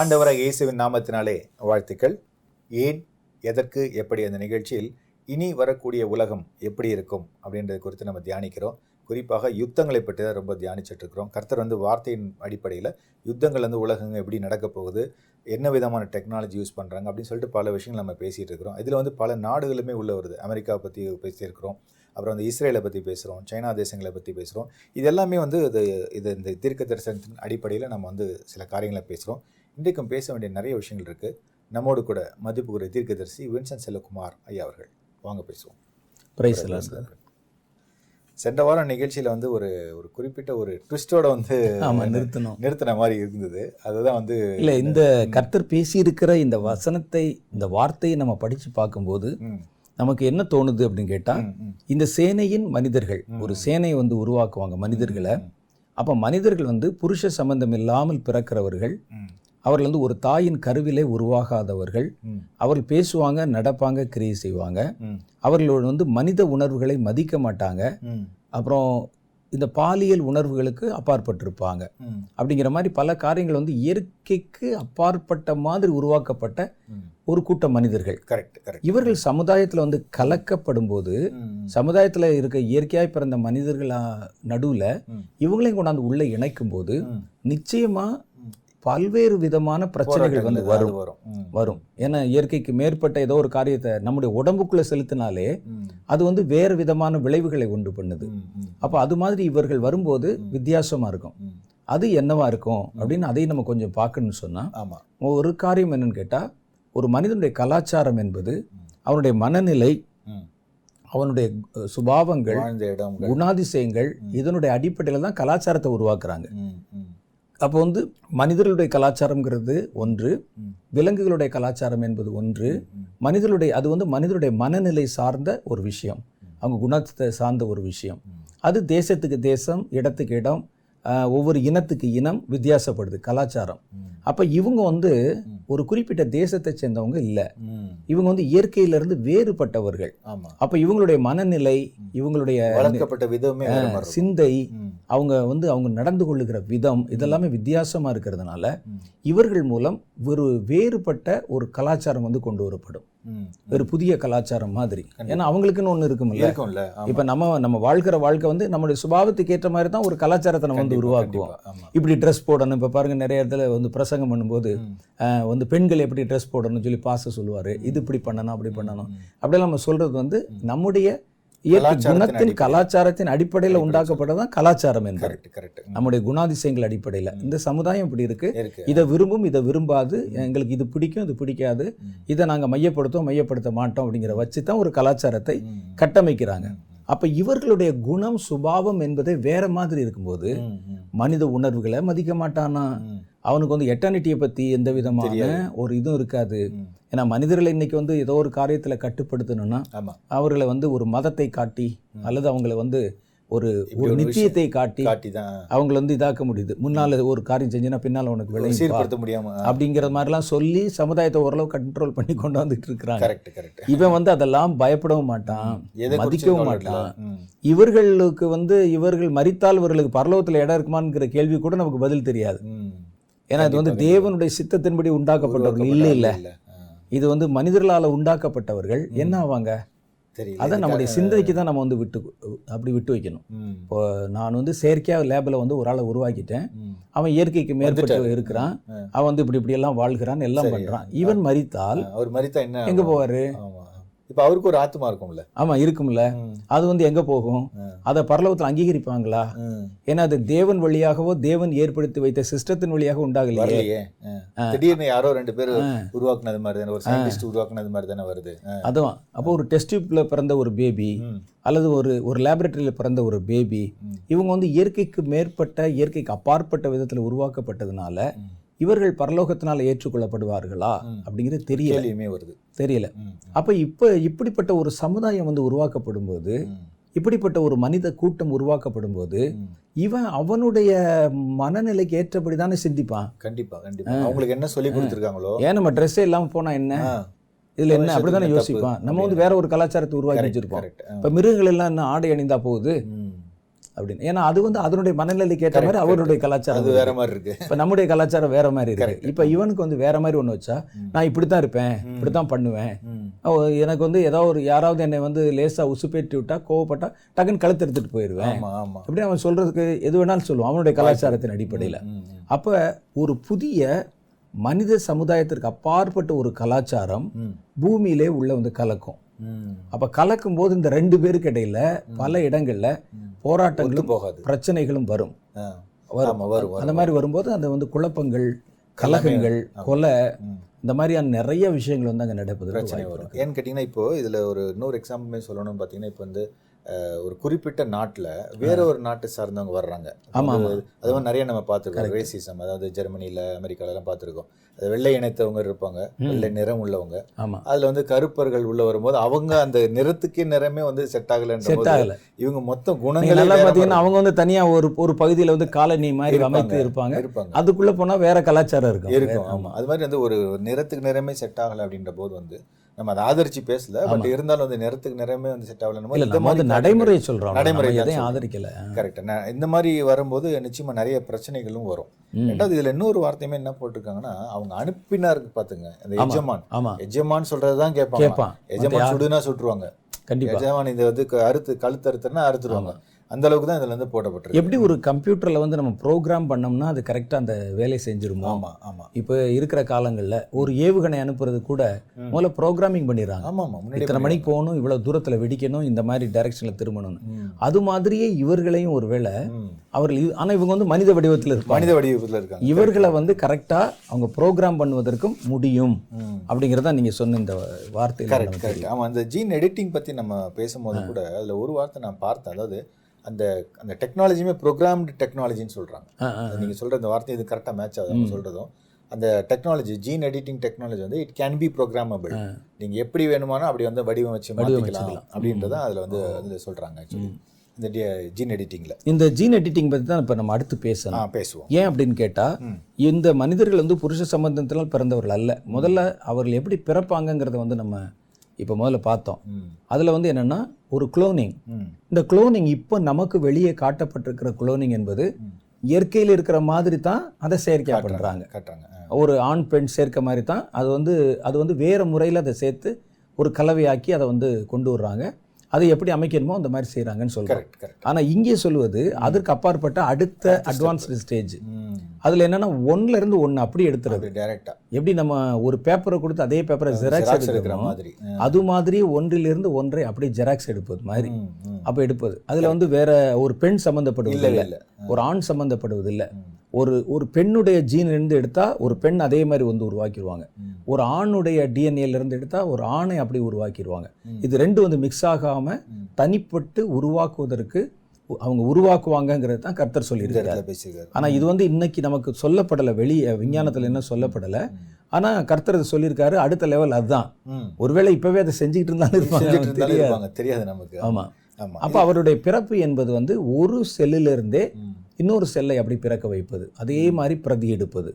ஆண்டவராக இயேசுவின் நாமத்தினாலே வாழ்த்துக்கள். ஏன் எதற்கு எப்படி அந்த நிகழ்ச்சியில் இனி வரக்கூடிய உலகம் எப்படி இருக்கும் அப்படின்றது குறித்து நம்ம தியானிக்கிறோம். குறிப்பாக யுத்தங்களை பற்றி தான் ரொம்ப தியானிச்சுட்டு இருக்கிறோம் கர்த்தர் வந்து வார்த்தையின் அடிப்படையில் யுத்தங்கள் வந்து உலகங்க எப்படி நடக்க போகுது என்ன விதமான டெக்னாலஜி யூஸ் பண்ணுறாங்க அப்படின்னு சொல்லிட்டு பல விஷயங்கள் நம்ம பேசிகிட்டு இருக்கிறோம் இதில் வந்து பல நாடுகளுமே உள்ள வருது. அமெரிக்காவை பற்றி பேசியிருக்கிறோம். அப்புறம் வந்து இஸ்ரேலை பற்றி பேசுகிறோம் சைனா தேசங்களை பற்றி பேசுகிறோம் இது எல்லாமே வந்து இது இது இந்த தீர்க்க தரிசனத்தின் அடிப்படையில் நம்ம வந்து சில காரியங்களை பேசுகிறோம் இன்றைக்கும் பேச வேண்டிய நிறைய விஷயங்கள் இருக்குது நம்மோடு கூட மதிப்புக்குரிய தீர்க்கதரிசி வின்சன் செல்லகுமார் ஐயா அவர்கள். வாங்க பேசுவோம். பிரைஸ் சார் சென்ற வாரம் நிகழ்ச்சியில் வந்து ஒரு ஒரு குறிப்பிட்ட ஒரு ட்விஸ்டோட வந்து ஆமா நிறுத்தணும். நிறுத்தின மாதிரி இருந்தது. அதுதான் வந்து இல்ல இந்த கர்த்தர் பேசியிருக்கிற இந்த வசனத்தை இந்த வார்த்தையை நம்ம படிச்சு பார்க்கும்போது நமக்கு என்ன தோணுது அப்படின்னு கேட்டா ம், ம், இந்த சேனையின் மனிதர்கள் ஒரு சேனையை வந்து உருவாக்குவாங்க மனிதர்களை. அப்ப மனிதர்கள் வந்து புருஷ சம்பந்தம் இல்லாமல் பிறக்கிறவர்கள் அவர்கள் வந்து ஒரு தாயின் கருவிலே உருவாகாதவர்கள். அவர்கள் பேசுவாங்க நடப்பாங்க கிரியை செய்வாங்க. அவர்களோட வந்து மனித உணர்வுகளை மதிக்க மாட்டாங்க. அப்புறம் இந்த பாலியல் உணர்வுகளுக்கு அப்பாற்பட்டிருப்பாங்க. அப்படிங்கிற மாதிரி பல காரியங்கள் வந்து இயற்கைக்கு அப்பாற்பட்ட மாதிரி உருவாக்கப்பட்ட. ஒரு கூட்ட மனிதர்கள். Correct correct. இவர்கள் சமுதாயத்தில் வந்து கலக்கப்படும் போது சமுதாயத்தில் இருக்க இயற்கையாய் பிறந்த மனிதர்கள் நடுவில். இவங்களையும் கொண்டாந்து உள்ளே இணைக்கும் போது ம். பல்வேறு விதமான பிரச்சனைகள் வந்து வரும். வரும். வரும். ஏன்னா இயற்கைக்கு மேற்பட்ட ஏதோ ஒரு காரியத்தை நம்முடைய உடம்புக்குள்ள செலுத்தினாலே அது வந்து வேறு விதமான விளைவுகளை உண்டு பண்ணுது. அப்போ அது மாதிரி இவர்கள் வரும்போது வித்தியாசமா இருக்கும். அது என்னவா இருக்கும் அப்படின்னு அதையும் நம்ம கொஞ்சம் பார்க்கணும்னு சொன்னா ஆமா. ஒரு காரியம் என்னன்னு கேட்டா ஒரு மனிதனுடைய கலாச்சாரம் என்பது அவனுடைய மனநிலை. அவனுடைய சுபாவங்கள் குணாதிசயங்கள் இதனுடைய அடிப்படையில் தான் கலாச்சாரத்தை உருவாக்குறாங்க. அப்போ வந்து மனிதர்களுடைய கலாச்சாரம்ங்கிறது ஒன்று. விலங்குகளுடைய கலாச்சாரம் என்பது ஒன்று. மனிதர்களுடைய அது வந்து மனிதனுடைய மனநிலை சார்ந்த ஒரு விஷயம். அவங்க குணத்தை சார்ந்த ஒரு விஷயம். அது தேசத்துக்கு தேசம் இடத்துக்கு இடம் ஒவ்வொரு இனத்துக்கு இனம் வித்தியாசப்படுது கலாச்சாரம். அப்போ இவங்க வந்து. ஒரு குறிப்பிட்ட தேசத்தை சேர்ந்தவங்க இல்லை. இவங்க வந்து இயற்கையிலிருந்து வேறுபட்டவர்கள். அப்போ இவங்களுடைய மனநிலை இவங்களுடைய. சிந்தை அவங்க வந்து அவங்க நடந்து கொள்ளுகிற விதம் இதெல்லாமே வித்தியாசமா இருக்கிறதுனால இவர்கள் மூலம் ஒரு வேறுபட்ட ஒரு கலாச்சாரம் வந்து கொண்டு வரப்படும். ஒரு புதிய கலாச்சாரம் மாதிரி. ஏன்னா அவங்களுக்குன்னு ஒன்று இருக்கும்ல. இருக்கும்ல. ஆமா. இப்போ நம்ம நம்ம வாழ்க்கிற வாழ்க்கை வந்து நம்மளுடைய சுபாவத்துக்கு ஏற்ற மாதிரி தான் ஒரு கலாச்சாரத்தை நம்ம வந்து உருவாக்குவோம். இப்படி ட்ரெஸ் போடணும். இப்போ பாருங்க நிறைய இடத்துல வந்து பிரசங்கம் பண்ணும்போது வந்து பெண்கள் எப்படி ட்ரெஸ் போடணும்னு சொல்லி பாச சொல்லுவார். இது இப்படி பண்ணணும் அப்படி பண்ணணும். ம். அப்படியெல்லாம் நம்ம சொல்றது வந்து நம்முடைய இயற்கை கலாச்சாரத்தின் குணத்தின் அடிப்படையில். கலாச்சாரத்தின் அடிப்படையில் உண்டாக்கப்பட்டதான் கலாச்சாரம் என்பது. நம்முடைய குணாதிசயங்கள் அடிப்படையில். இந்த சமுதாயம் இப்படி இருக்கு. இதை விரும்பும் இதை விரும்பாது. எங்களுக்கு இது பிடிக்கும் இது பிடிக்காது. இதை நாங்கள் மையப்படுத்தோம் மையப்படுத்த மாட்டோம் அப்படிங்கிற வச்சு தான் ஒரு கலாச்சாரத்தை கட்டமைக்கிறாங்க. அப்ப இவர்களுடைய குணம் சுபாவம் என்பதே வேற மாதிரி இருக்கும்போது மனித உணர்வுகளை மதிக்க மாட்டானா? அவனுக்கு வந்து எட்டர்னிட்டியை பத்தி எந்த விதமான. ஒரு இதுவும் இருக்காது. ஏன்னா மனிதர்களை இன்னைக்கு வந்து ஏதோ ஒரு காரியத்துல கட்டுப்படுத்தணும்னா அவர்களை வந்து ஒரு மதத்தை காட்டி அல்லது அவங்கள வந்து ஒரு ஒரு நித்தியத்தை காட்டி காட்டி தான் அவங்கள வந்து இதாக்க முடியுது. முன்னால ஒரு காரியம் செஞ்சுனா பின்னால உனக்கு விளையும் சீர்படுத்த முடியாம அப்படிங்கிற மாதிரிலாம் சொல்லி சமுதாயத்தை ஓரளவு கண்ட்ரோல் பண்ணி கொண்டு வந்துட்டு இருக்கிறாங்க. கரெக்ட் கரெக்ட் இவன் வந்து அதெல்லாம் பயப்படவும் மாட்டான் மதிக்கவும் மாட்டான். இவர்களுக்கு வந்து இவர்கள் மரித்தால் இவர்களுக்கு பரலோகத்தில் இடம் இருக்குமாங்கிற கேள்வி கூட நமக்கு பதில் தெரியாது. ஏன்னா இது வந்து தேவனுடைய சித்தத்தின்படி உண்டாக்கப்பட்டவர்கள். இல்லை. இல்லை. இது வந்து மனிதர்களால் உண்டாக்கப்பட்டவர்கள் என்ன ஆவாங்க? தெரியல. அதை நம்முடைய சிந்தனைக்கு தான் நம்ம வந்து விட்டு அப்படி விட்டு வைக்கணும். இப்போ நான் வந்து செயற்கையாக லேபில் வந்து ஒரு ஆளை உருவாக்கிட்டேன். அவன் இயற்கைக்கு மேற்பட்டு இருக்கிறான். அவன் வந்து இப்படி இப்படி எல்லாம் வாழ்கிறான் எல்லாம். பண்றான். இவன் மரித்தால் அவர் மரித்தா என்ன எங்க? போவாரு? இப்ப அவருக்கு ஒரு ஆத்மா இருக்கும்ல. ஆமா இருக்கும்ல. அது வந்து எங்க போகும். அதை பரலோகத்தில் அங்கீகரிப்பாங்களா. ஏன்னா அது தேவன் வழியாகவோ தேவன் ஏற்படுத்தி வைத்த சிஸ்டத்தின் வழியாக உண்டாகலையே. ஆ. திடீர்னு யாரோ ரெண்டு பேர் உருவாக்குனது மாதிரி தானே ஒரு சயின்டிஸ்ட் உருவாக்குனது மாதிரி தானே வருது. அதான் அப்போ ஒரு டெஸ்ட் டியூப்ல பிறந்த ஒரு பேபி அல்லது ஒரு ஒரு லேபரேட்டரியில் பிறந்த ஒரு பேபி. இவங்க வந்து இயற்கைக்கு மேற்பட்ட இயற்கைக்கு அப்பாற்பட்ட விதத்தில் உருவாக்கப்பட்டதுனால. இவர்கள் பரலோகத்தினால் ஏற்றுக்கொள்ளப்படுவார்களா. அப்படிங்கிறது தெரியல. கேள்வியுமே வருது. தெரியல. அப்போ இப்போ இப்படிப்பட்ட ஒரு சமுதாயம் வந்து உருவாக்கப்படும் போது இப்படிப்பட்ட ஒரு மனித கூட்டம் உருவாக்கப்படும் போது. இவன் அவனுடைய மனநிலைக்கு ஏற்றபடி தானே சிந்திப்பான். கண்டிப்பா கண்டிப்பா. அவங்களுக்கு என்ன சொல்லி கொடுத்துருக்காங்களோ? ஏன் நம்ம ட்ரெஸ்ஸே இல்லாமல் போனா என்ன? இதுல என்ன? அப்படிதானே. யோசிப்பான். நம்ம வந்து வேற ஒரு கலாச்சாரத்தை உருவாக்கி வச்சிருப்போம். இப்ப மிருகங்கள் எல்லாம் என்ன? ஆடை அணிந்தா போகுது. அப்படின்னு. ஏன்னா அது வந்து அதனுடைய மனநிலைக்கு ஏற்ற மாதிரி அவருடைய கலாச்சாரம் அது. வேற மாதிரி இருக்கு. இப்ப நம்முடைய கலாச்சாரம் வேற மாதிரி இருக்கு. இப்ப இவனுக்கு வந்து வேற மாதிரி ஒண்ணு வச்சா. நான் இப்படித்தான் இருப்பேன் ம். இப்படித்தான் பண்ணுவேன். எனக்கு வந்து ஏதாவது ஒரு யாராவது என்னை வந்து லேசா உசுப்பேற்றி விட்டா கோவப்பட்டா டக்குன்னு கழுத்து எடுத்துட்டு போயிடுவேன் இப்படி அவன் சொல்றதுக்கு எது வேணாலும் சொல்லுவான். அவனுடைய கலாச்சாரத்தின் அடிப்படையில். அப்ப ஒரு புதிய மனித சமுதாயத்திற்கு அப்பாற்பட்ட ஒரு கலாச்சாரம் பூமியிலே உள்ள வந்து கலக்கும். அப்ப கலக்கும் போது இந்த ரெண்டு பேருக்கு இடையில பல இடங்கள்ல போராட்டங்களும் போகாது பிரச்சனைகளும் வரும். வரும் வரும் அந்த மாதிரி வரும்போது அந்த வந்து குழப்பங்கள் கலகங்கள். கொலை. இந்த மாதிரியான நிறைய விஷயங்கள் வந்து அங்கே நடப்பதற்கு பிரச்சனை வரும் ஏன்னு கேட்டிங்கன்னா இப்போ இதில் ஒரு இன்னொரு எக்ஸாம்பிள் சொல்லணும்னு பார்த்தீங்கன்னா இப்போ வந்து ஒரு குறிப்பிட்ட நாட்டில் வேற ஒரு நாட்டை சார்ந்தவங்க வர்றாங்க. ஆமா, அது மாதிரி நிறைய நம்ம பார்த்துருக்கோம். ரேசிசம் அதாவது ஜெர்மனியில் அமெரிக்காலலாம் பார்த்துருக்கோம். அது வெள்ளை இணைத்தவங்க இருப்பாங்க. வெள்ளை நிறம் உள்ளவங்க. ஆமா. அதில் வந்து கருப்பர்கள் உள்ள வரும்போது அவங்க அந்த நிறத்துக்கே நிறமே வந்து செட் ஆகலைன்ற செட் ஆகல. இவங்க மொத்தம் குணங்களே பாத்தீங்கன்னா மாதிரி அவங்க வந்து தனியா ஒரு ஒரு பகுதியில வந்து காலனி மாதிரி. அமைத்து இருப்பாங்க. இருப்பாங்க. அதுக்குள்ள போனா வேற கலாச்சாரம் இருக்கும். இருக்கும் வேற- ஆமா. அது மாதிரி வந்து ஒரு நிறத்துக்கு நிறமே செட் ஆகல அப்படின்ற போது வந்து நம்ம அதை ஆதரிச்சு பேசல பட் இருந்தாலும் வந்து நிறத்துக்கு நிறமே வந்து செட் ஆகலன்னு இந்த மாதிரி நடைமுறையை சொல்றோம். நடைமுறை தான் எதையும். ஆதரிக்கல கரெக்ட் இந்த மாதிரி வரும்போது நிச்சயமா நிறைய பிரச்சனைகளும் வரும். ரெண்டாவது இதுல இன்னொரு வார்த்தையுமே என்ன போட்டிருக்காங்கன்னா அவங்க அனுப்பினாருக்கு பாத்துங்க. அந்த. எஜமான். ஆமா. எஜமான் சொல்றதுதான் கேட்பாங்க கேட்பான். எஜமான் சுடுனா சுட்டுருவாங்க. கண்டிப்பா. எஜமான் இது வந்து அறுத்து கழுத்து அறுத்துனா அறுத்துருவாங்க. அந்த அளவுக்கு தான் இதுல இருந்து போடப்பட்டிருக்கு. எப்படி ஒரு கம்ப்யூட்டர்ல வந்து நம்ம ப்ரோக்ராம் பண்ணோம்னா அது கரெக்டா அந்த வேலையை செஞ்சிருமோ? ஆமா ஆமா. இப்போ இருக்கிற காலங்கள்ல ஒரு ஏவுகணை அனுப்புறது கூட. முதல்ல ப்ரோக்ராமிங் பண்ணிடுறாங்க. ஆமா ஆமா. முன்னாடி இத்தனை மணிக்கு போகணும் இவ்வளவு தூரத்துல வெடிக்கணும் இந்த மாதிரி டைரக்ஷன்ல திரும்பணும்னு. அது மாதிரியே இவர்களையும் ஒருவேளை ம். அவர்கள் ஆனா இவங்க வந்து மனித வடிவத்தில் இருப்பாங்க. மனித வடிவத்துல இருக்காங்க. இவர்களை வந்து கரெக்டா அவங்க ப்ரோக்ராம் பண்ணுவதற்கும் முடியும். அப்படிங்கிறத நீங்க சொன்ன இந்த வார்த்தையில கரெக்ட் ஆமாம் அந்த ஜீன் எடிட்டிங் பற்றி நம்ம பேசும்போது கூட அதில் ஒரு வார்த்தை நான் பார்த்தேன். அதாவது அந்த அந்த டெக்னாலஜியுமே ப்ரோக்ராம்டு டெக்னாலஜின்னு சொல்கிறாங்க நீங்கள் சொல்கிற இந்த வார்த்தை இது கரெக்டாக மேட்ச் ஆகுது அவங்க சொல்கிறதும் அந்த டெக்னாலஜி ஜீன் எடிட்டிங் டெக்னாலஜி வந்து இட் கேன் பி ப்ரோக்ராமபிள் நீங்கள் எப்படி வேணுமானோ அப்படி வந்து வடிவமைச்சு மாற்றிக்கலாம். அப்படின்றத அதில் வந்து அதில் சொல்கிறாங்க ஆக்சுவலி இந்த ஜீன் எடிட்டிங்கில் இந்த ஜீன் எடிட்டிங் பத்தி தான் இப்ப நம்ம அடுத்து ஆ பேசணும் பேசுவோம். ஏன் அப்படின்னு கேட்டா ம். இந்த மனிதர்கள் வந்து புருஷ சம்பந்தத்தினால் பிறந்தவர்கள் அல்ல. முதல்ல அவர்கள் எப்படி பிறப்பாங்கங்கிறத வந்து நம்ம இப்போ முதல்ல பார்த்தோம். அதுல வந்து என்னன்னா ஒரு குளோனிங் இந்த குளோனிங் இப்போ நமக்கு வெளியே காட்டப்பட்டிருக்கிற குளோனிங் என்பது. இயற்கையில் இருக்கிற மாதிரி தான் அதை செயற்கையா பண்றாங்க. காட்டுறாங்க ஆ. ஒரு ஆண் பெண் சேர்க்க மாதிரி தான் அது வந்து அது வந்து வேறு முறையில் அதை சேர்த்து ஒரு கலவையாக்கி அதை வந்து கொண்டு வர்றாங்க. அதை எப்படி அமைக்கணுமோ அந்த மாதிரி செய்கிறாங்கன்னு கரெக்ட் ஆனால் இங்கே சொல்லுவது அதற்கு அப்பாற்பட்ட அடுத்த அட்வான்ஸ்டு ஸ்டேஜ் அதில் என்னன்னா ஒண்ணுல இருந்து ஒன்று அப்படி எடுத்துறது. டைரெக்டாக எப்படி நம்ம ஒரு பேப்பரை கொடுத்து அதே பேப்பரை ஜெராக்ஸ் எடுக்கிற மாதிரி. அது மாதிரி ஒன்றிலிருந்து ஒன்றை அப்படியே ஜெராக்ஸ் எடுப்பது மாதிரி. அப்போ எடுப்பது. அதில் வந்து வேற ஒரு பெண் சம்மந்தப்படுவது இல்ல ஒரு ஆண் சம்மந்தப்படுவது இல்லை ஒரு ஒரு பெண்ணுடைய ஜீன் இருந்து எடுத்தா ஒரு பெண் அதே மாதிரி வந்து உருவாக்கிடுவாங்க. ஒரு ஆணுடைய டிஎன்ஏல இருந்து எடுத்தா ஒரு ஆணை அப்படி உருவாக்கிடுவாங்க. இது ரெண்டு வந்து மிக்ஸ் ஆகாம ம். தனிப்பட்டு உருவாக்குவதற்கு அவங்க உருவாக்குவாங்கிறது தான் கர்த்தர் சொல்லியிருக்காரு இடத்துல பேசியிருக்காரு ஆனா இது வந்து இன்னைக்கு நமக்கு சொல்லப்படலை வெளியே விஞ்ஞானத்துல என்ன சொல்லப்படலை ம். ஆனா கர்த்தர் சொல்லியிருக்காரு அடுத்த லெவல் அதுதான். ஒருவேளை இப்பவே அதை செஞ்சுக்கிட்டு இருந்தாலும் தெரியாது தெரியாது நமக்கு ஆமா ஆமா அப்ப அவருடைய பிறப்பு என்பது வந்து ஒரு செல்லிலிருந்தே. இன்னொரு செல்லை அப்படி பிறக்க வைப்பது. அதே மாதிரி பிரதி எடுப்பது.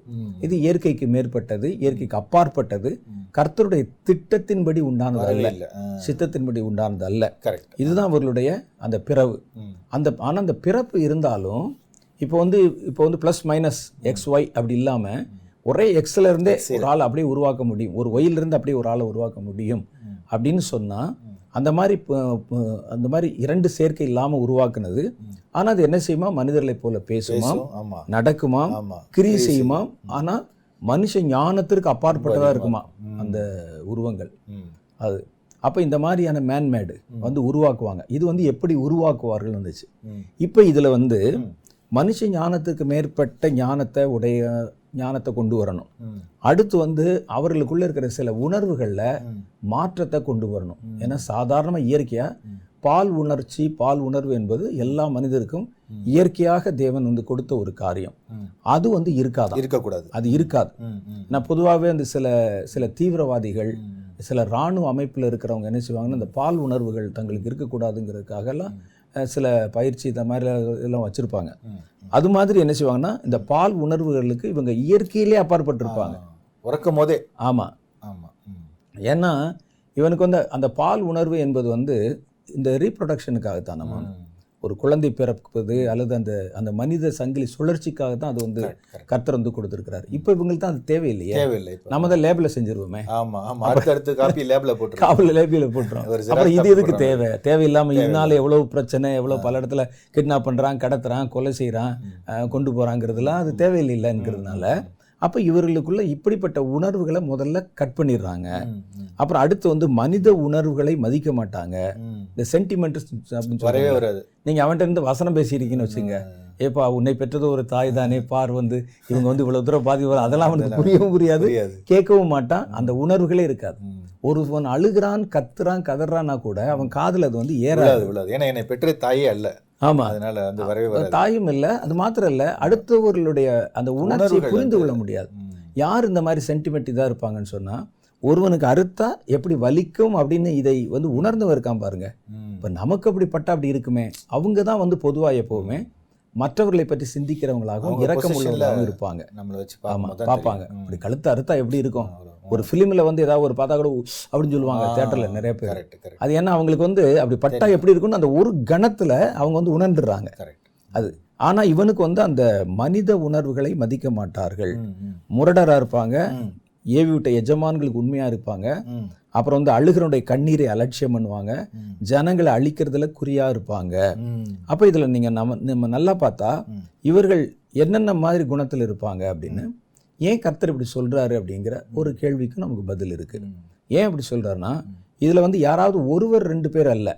இது இயற்கைக்கு மேற்பட்டது இயற்கைக்கு அப்பாற்பட்டது. கர்த்தருடைய திட்டத்தின்படி உண்டானது அல்ல சித்தத்தின்படி உண்டானது அல்ல கரெக்ட் இதுதான் அவர்களுடைய அந்த பிறவு. அந்த ஆனால் அந்த பிறப்பு இருந்தாலும் இப்போ வந்து இப்போ வந்து ப்ளஸ் மைனஸ் எக்ஸ் ஒய் அப்படி இல்லாமல் ஒரே எக்ஸ்ல இருந்தே ஒரு ஆளை அப்படியே உருவாக்க முடியும். ஒரு ஒயில இருந்து அப்படியே ஒரு ஆளை உருவாக்க முடியும். அப்படின்னு சொன்னால். அந்த மாதிரி அந்த மாதிரி இரண்டு சேர்க்கை இல்லாமல் உருவாக்குனது. ஆனால் அது என்ன செய்யுமா? மனிதர்களைப் போல பேசும்? ஆமா. கிரியை செய்யுமாம் ஆனால் மனுஷ ஞானத்திற்கு அப்பாற்பட்டதாக இருக்குமா. அந்த உருவங்கள். அது. அப்போ இந்த மாதிரியான மேன்மேடு வந்து உருவாக்குவாங்க. இது வந்து எப்படி உருவாக்குவார்கள் வந்துச்சு. இப்போ இதில் வந்து. மனுஷ ஞானத்துக்கு மேற்பட்ட ஞானத்தை உடைய ஞானத்தை கொண்டு வரணும். அடுத்து வந்து அவர்களுக்குள்ள இருக்கிற சில உணர்வுகளில். மாற்றத்தை கொண்டு வரணும். ஏன்னா சாதாரண இயற்கையாக. பால் உணர்ச்சி பால் உணர்வு என்பது எல்லா மனிதருக்கும். இயற்கையாக தேவன் வந்து கொடுத்த ஒரு காரியம். அது வந்து இருக்காதான் இருக்கக்கூடாது அது இருக்காது. நான் பொதுவாகவே அந்த சில சில தீவிரவாதிகள். சில இராணுவ அமைப்பில் இருக்கிறவங்க என்ன செய்வாங்கன்னா இந்த பால் உணர்வுகள் தங்களுக்கு இருக்கக்கூடாதுங்கிறதுக்காகலாம் அஹ், சில பயிற்சி இந்த மாதிரி எல்லாம் வச்சுருப்பாங்க. அது மாதிரி என்ன செய்வாங்கன்னா இந்த பால் உணர்வுகளுக்கு இவங்க இயற்கையிலே அப்பாற்பட்டிருப்பாங்க. உறக்கும் போதே ஆமாம் ஆமா ம். ஏன்னா இவனுக்கு வந்து அந்த பால் உணர்வு என்பது வந்து இந்த ரீப்ரொடக்ஷனுக்காகத்தான் நம்ம. ஒரு குழந்தை பிறப்பது அல்லது அந்த அந்த மனித சங்கிலி சுழற்சிக்காக தான் அது வந்து. கர்த்தர் வந்து கொடுத்துருக்கிறாரு. இப்போ இவங்களுக்கு தான் அது தேவையில்லையே. தேவையில்லை நம்ம தான் லேபில் செஞ்சிருவோமே. ஆமா ஆமா. அடுத்தடுத்து காப்பி லேப்ல போட்டுருக்கோம் காவல் லேபியில் xerox அப்புறம் இது எதுக்கு. தேவை? தேவையில்லாமல் இதனால எவ்வளவு பிரச்சனை எவ்வளவு பல இடத்துல கிட்னாப் பண்றான் கடத்துறான் கொலை செய்கிறான் கொண்டு போகிறாங்கிறதுலாம் அது தேவையில்லைங்கிறதுனால அப்போ இவர்களுக்குள்ள இப்படிப்பட்ட உணர்வுகளை முதல்ல கட் பண்ணிடுறாங்க. அப்புறம் அடுத்து வந்து மனித உணர்வுகளை மதிக்க மாட்டாங்க. இந்த சென்டிமெண்ட் வரவே வராது. நீங்கள் அவன்கிட்ட இருந்து வசனம் பேசியிருக்கீங்கன்னு வச்சுங்க ஏப்பா உன்னை பெற்றது ஒரு தாய் தானே பார் வந்து இவங்க வந்து இவ்வளவு தூரம் பாதி அதெல்லாம் அவனுக்கு புரியவும் புரியாது. கேட்கவும் மாட்டான். அந்த உணர்வுகளே இருக்காது. ஒருவன் அழுகிறான் கத்துறான் கதறான்னா கூட அவன் காதுல அது வந்து ஏறாது. ஏன்னா என்னை பெற்ற தாயே அல்ல. ஆமா. அதனால வந்து வரவே தாயும் இல்ல அது மாத்திரம் இல்ல அடுத்தவர்களுடைய அந்த உணர்ச்சியை புரிந்து கொள்ள முடியாது. யார் இந்த மாதிரி சென்டிமெண்ட் இதா இருப்பாங்கன்னு சொன்னா ஒருவனுக்கு அறுத்தா எப்படி வலிக்கும் அப்படின்னு இதை வந்து உணர்ந்தவன் இருக்கான் பாருங்க. இப்ப நமக்கு அப்படி பட்டா அப்படி இருக்குமே. அவங்க தான் வந்து பொதுவா எப்பவுமே மற்றவர்களை பற்றி சிந்திக்கிறவங்களாகவும் positionல உள்ளவங்களாகவும் இருப்பாங்க. நம்மளை வச்சு பார்ப்பாங்க. அப்படி கழுத்து அறுத்தா எப்படி இருக்கும். ஒரு ஃபிலிமில் வந்து ஏதாவது ஒரு பார்த்தா கூட அப்படின்னு சொல்லுவாங்க தேட்டரில் நிறைய பேர். அது ஏன்னா அவங்களுக்கு வந்து அப்படி பட்டா எப்படி இருக்குன்னு அந்த ஒரு கணத்துல அவங்க வந்து உணர்ந்துடுறாங்க. அது ஆனா இவனுக்கு வந்து அந்த மனித உணர்வுகளை மதிக்க மாட்டார்கள். ம், ம், முரடரா இருப்பாங்க. ஏவி விட்ட எஜமான்களுக்கு உண்மையா இருப்பாங்க. அப்புறம் வந்து அழுகிறனுடைய கண்ணீரை அலட்சியம் பண்ணுவாங்க. ஜனங்களை அழிக்கிறதுல குறியா இருப்பாங்க. அப்ப இதுல நீங்க நம்ம நம்ம நல்லா பார்த்தா. இவர்கள் என்னென்ன மாதிரி குணத்தில் இருப்பாங்க அப்படின்னு ஏன் கர்த்தர் இப்படி சொல்றாரு அப்படிங்கிற ஒரு கேள்விக்கு நமக்கு பதில் இருக்கு. ம், ஏன் இப்படி சொல்றாருன்னா இதுல வந்து யாராவது ஒருவர் ரெண்டு பேர் அல்ல.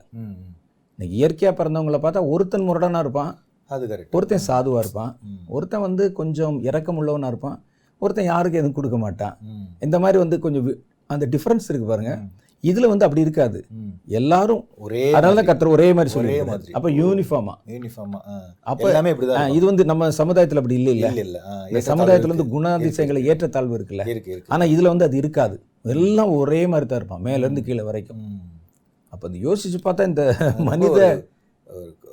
இன்னைக்கு இயற்கையா பிறந்தவங்கள பார்த்தா ஒருத்தன் முரடனா இருப்பான். அது கரெக்ட் ஒருத்தன் சாதுவா இருப்பான். ஒருத்தன் வந்து கொஞ்சம் இரக்கம் உள்ளவனா இருப்பான். ஒருத்தன் யாருக்கும் எதுவும் கொடுக்க மாட்டான். இந்த மாதிரி வந்து கொஞ்சம் அந்த டிஃபரன்ஸ் இருக்கு பாருங்க. இதுல வந்து அப்படி இருக்காது. எல்லாரும் ஒரே அதனால தான் கத்துற ஒரே மாதிரி சொல்லி. அப்ப யூனிஃபார்மா யூனிஃபார்மா அப்ப எல்லாமே இப்படிதான். இது வந்து நம்ம சமுதாயத்துல அப்படி இல்லை இல்ல. இல்ல இந்த சமுதாயத்துல வந்து. குணாதிசயங்களை ஏற்றத்தாழ்வு இருக்குல்ல. இருக்கு இருக்கு. ஆனா இதுல வந்து அது இருக்காது. எல்லாம் ஒரே மாதிரி தான் இருப்பான். மேல இருந்து கீழே வரைக்கும். அப்ப இந்த யோசிச்சு பார்த்தா இந்த மனித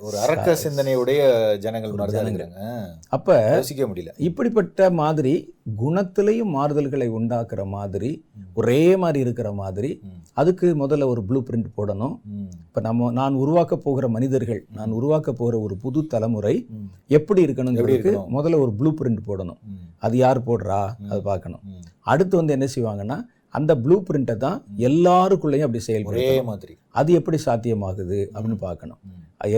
ஒரு- அரக்க சிந்தனையுடைய ஜனங்கள் மாதிரி தான் இருக்கிறாங்க அப்ப யோசிக்க முடியல. இப்படிப்பட்ட மாதிரி குணத்திலையும் மாறுதல்களை உண்டாக்குற மாதிரி ஒரே மாதிரி இருக்கிற மாதிரி. அதுக்கு முதல்ல ஒரு ப்ளூ பிரிண்ட் போடணும். இப்போ நம்ம நான் உருவாக்க போகிற மனிதர்கள் நான் உருவாக்க போகிற ஒரு புது தலைமுறை எப்படி இருக்கணுங்கிறதுக்கு? முதல்ல ஒரு ப்ளூ பிரிண்ட் போடணும். அது யார் போடுறா? அது பார்க்கணும். அடுத்து வந்து என்ன செய்வாங்கன்னா அந்த ப்ளூ பிரிண்ட்டை தான் எல்லாருக்குள்ளேயும் அப்படி ஒரே செயல்படுத்தணும். மாதிரி. அது எப்படி சாத்தியமாகுது அப்படின்னு பார்க்கணும்.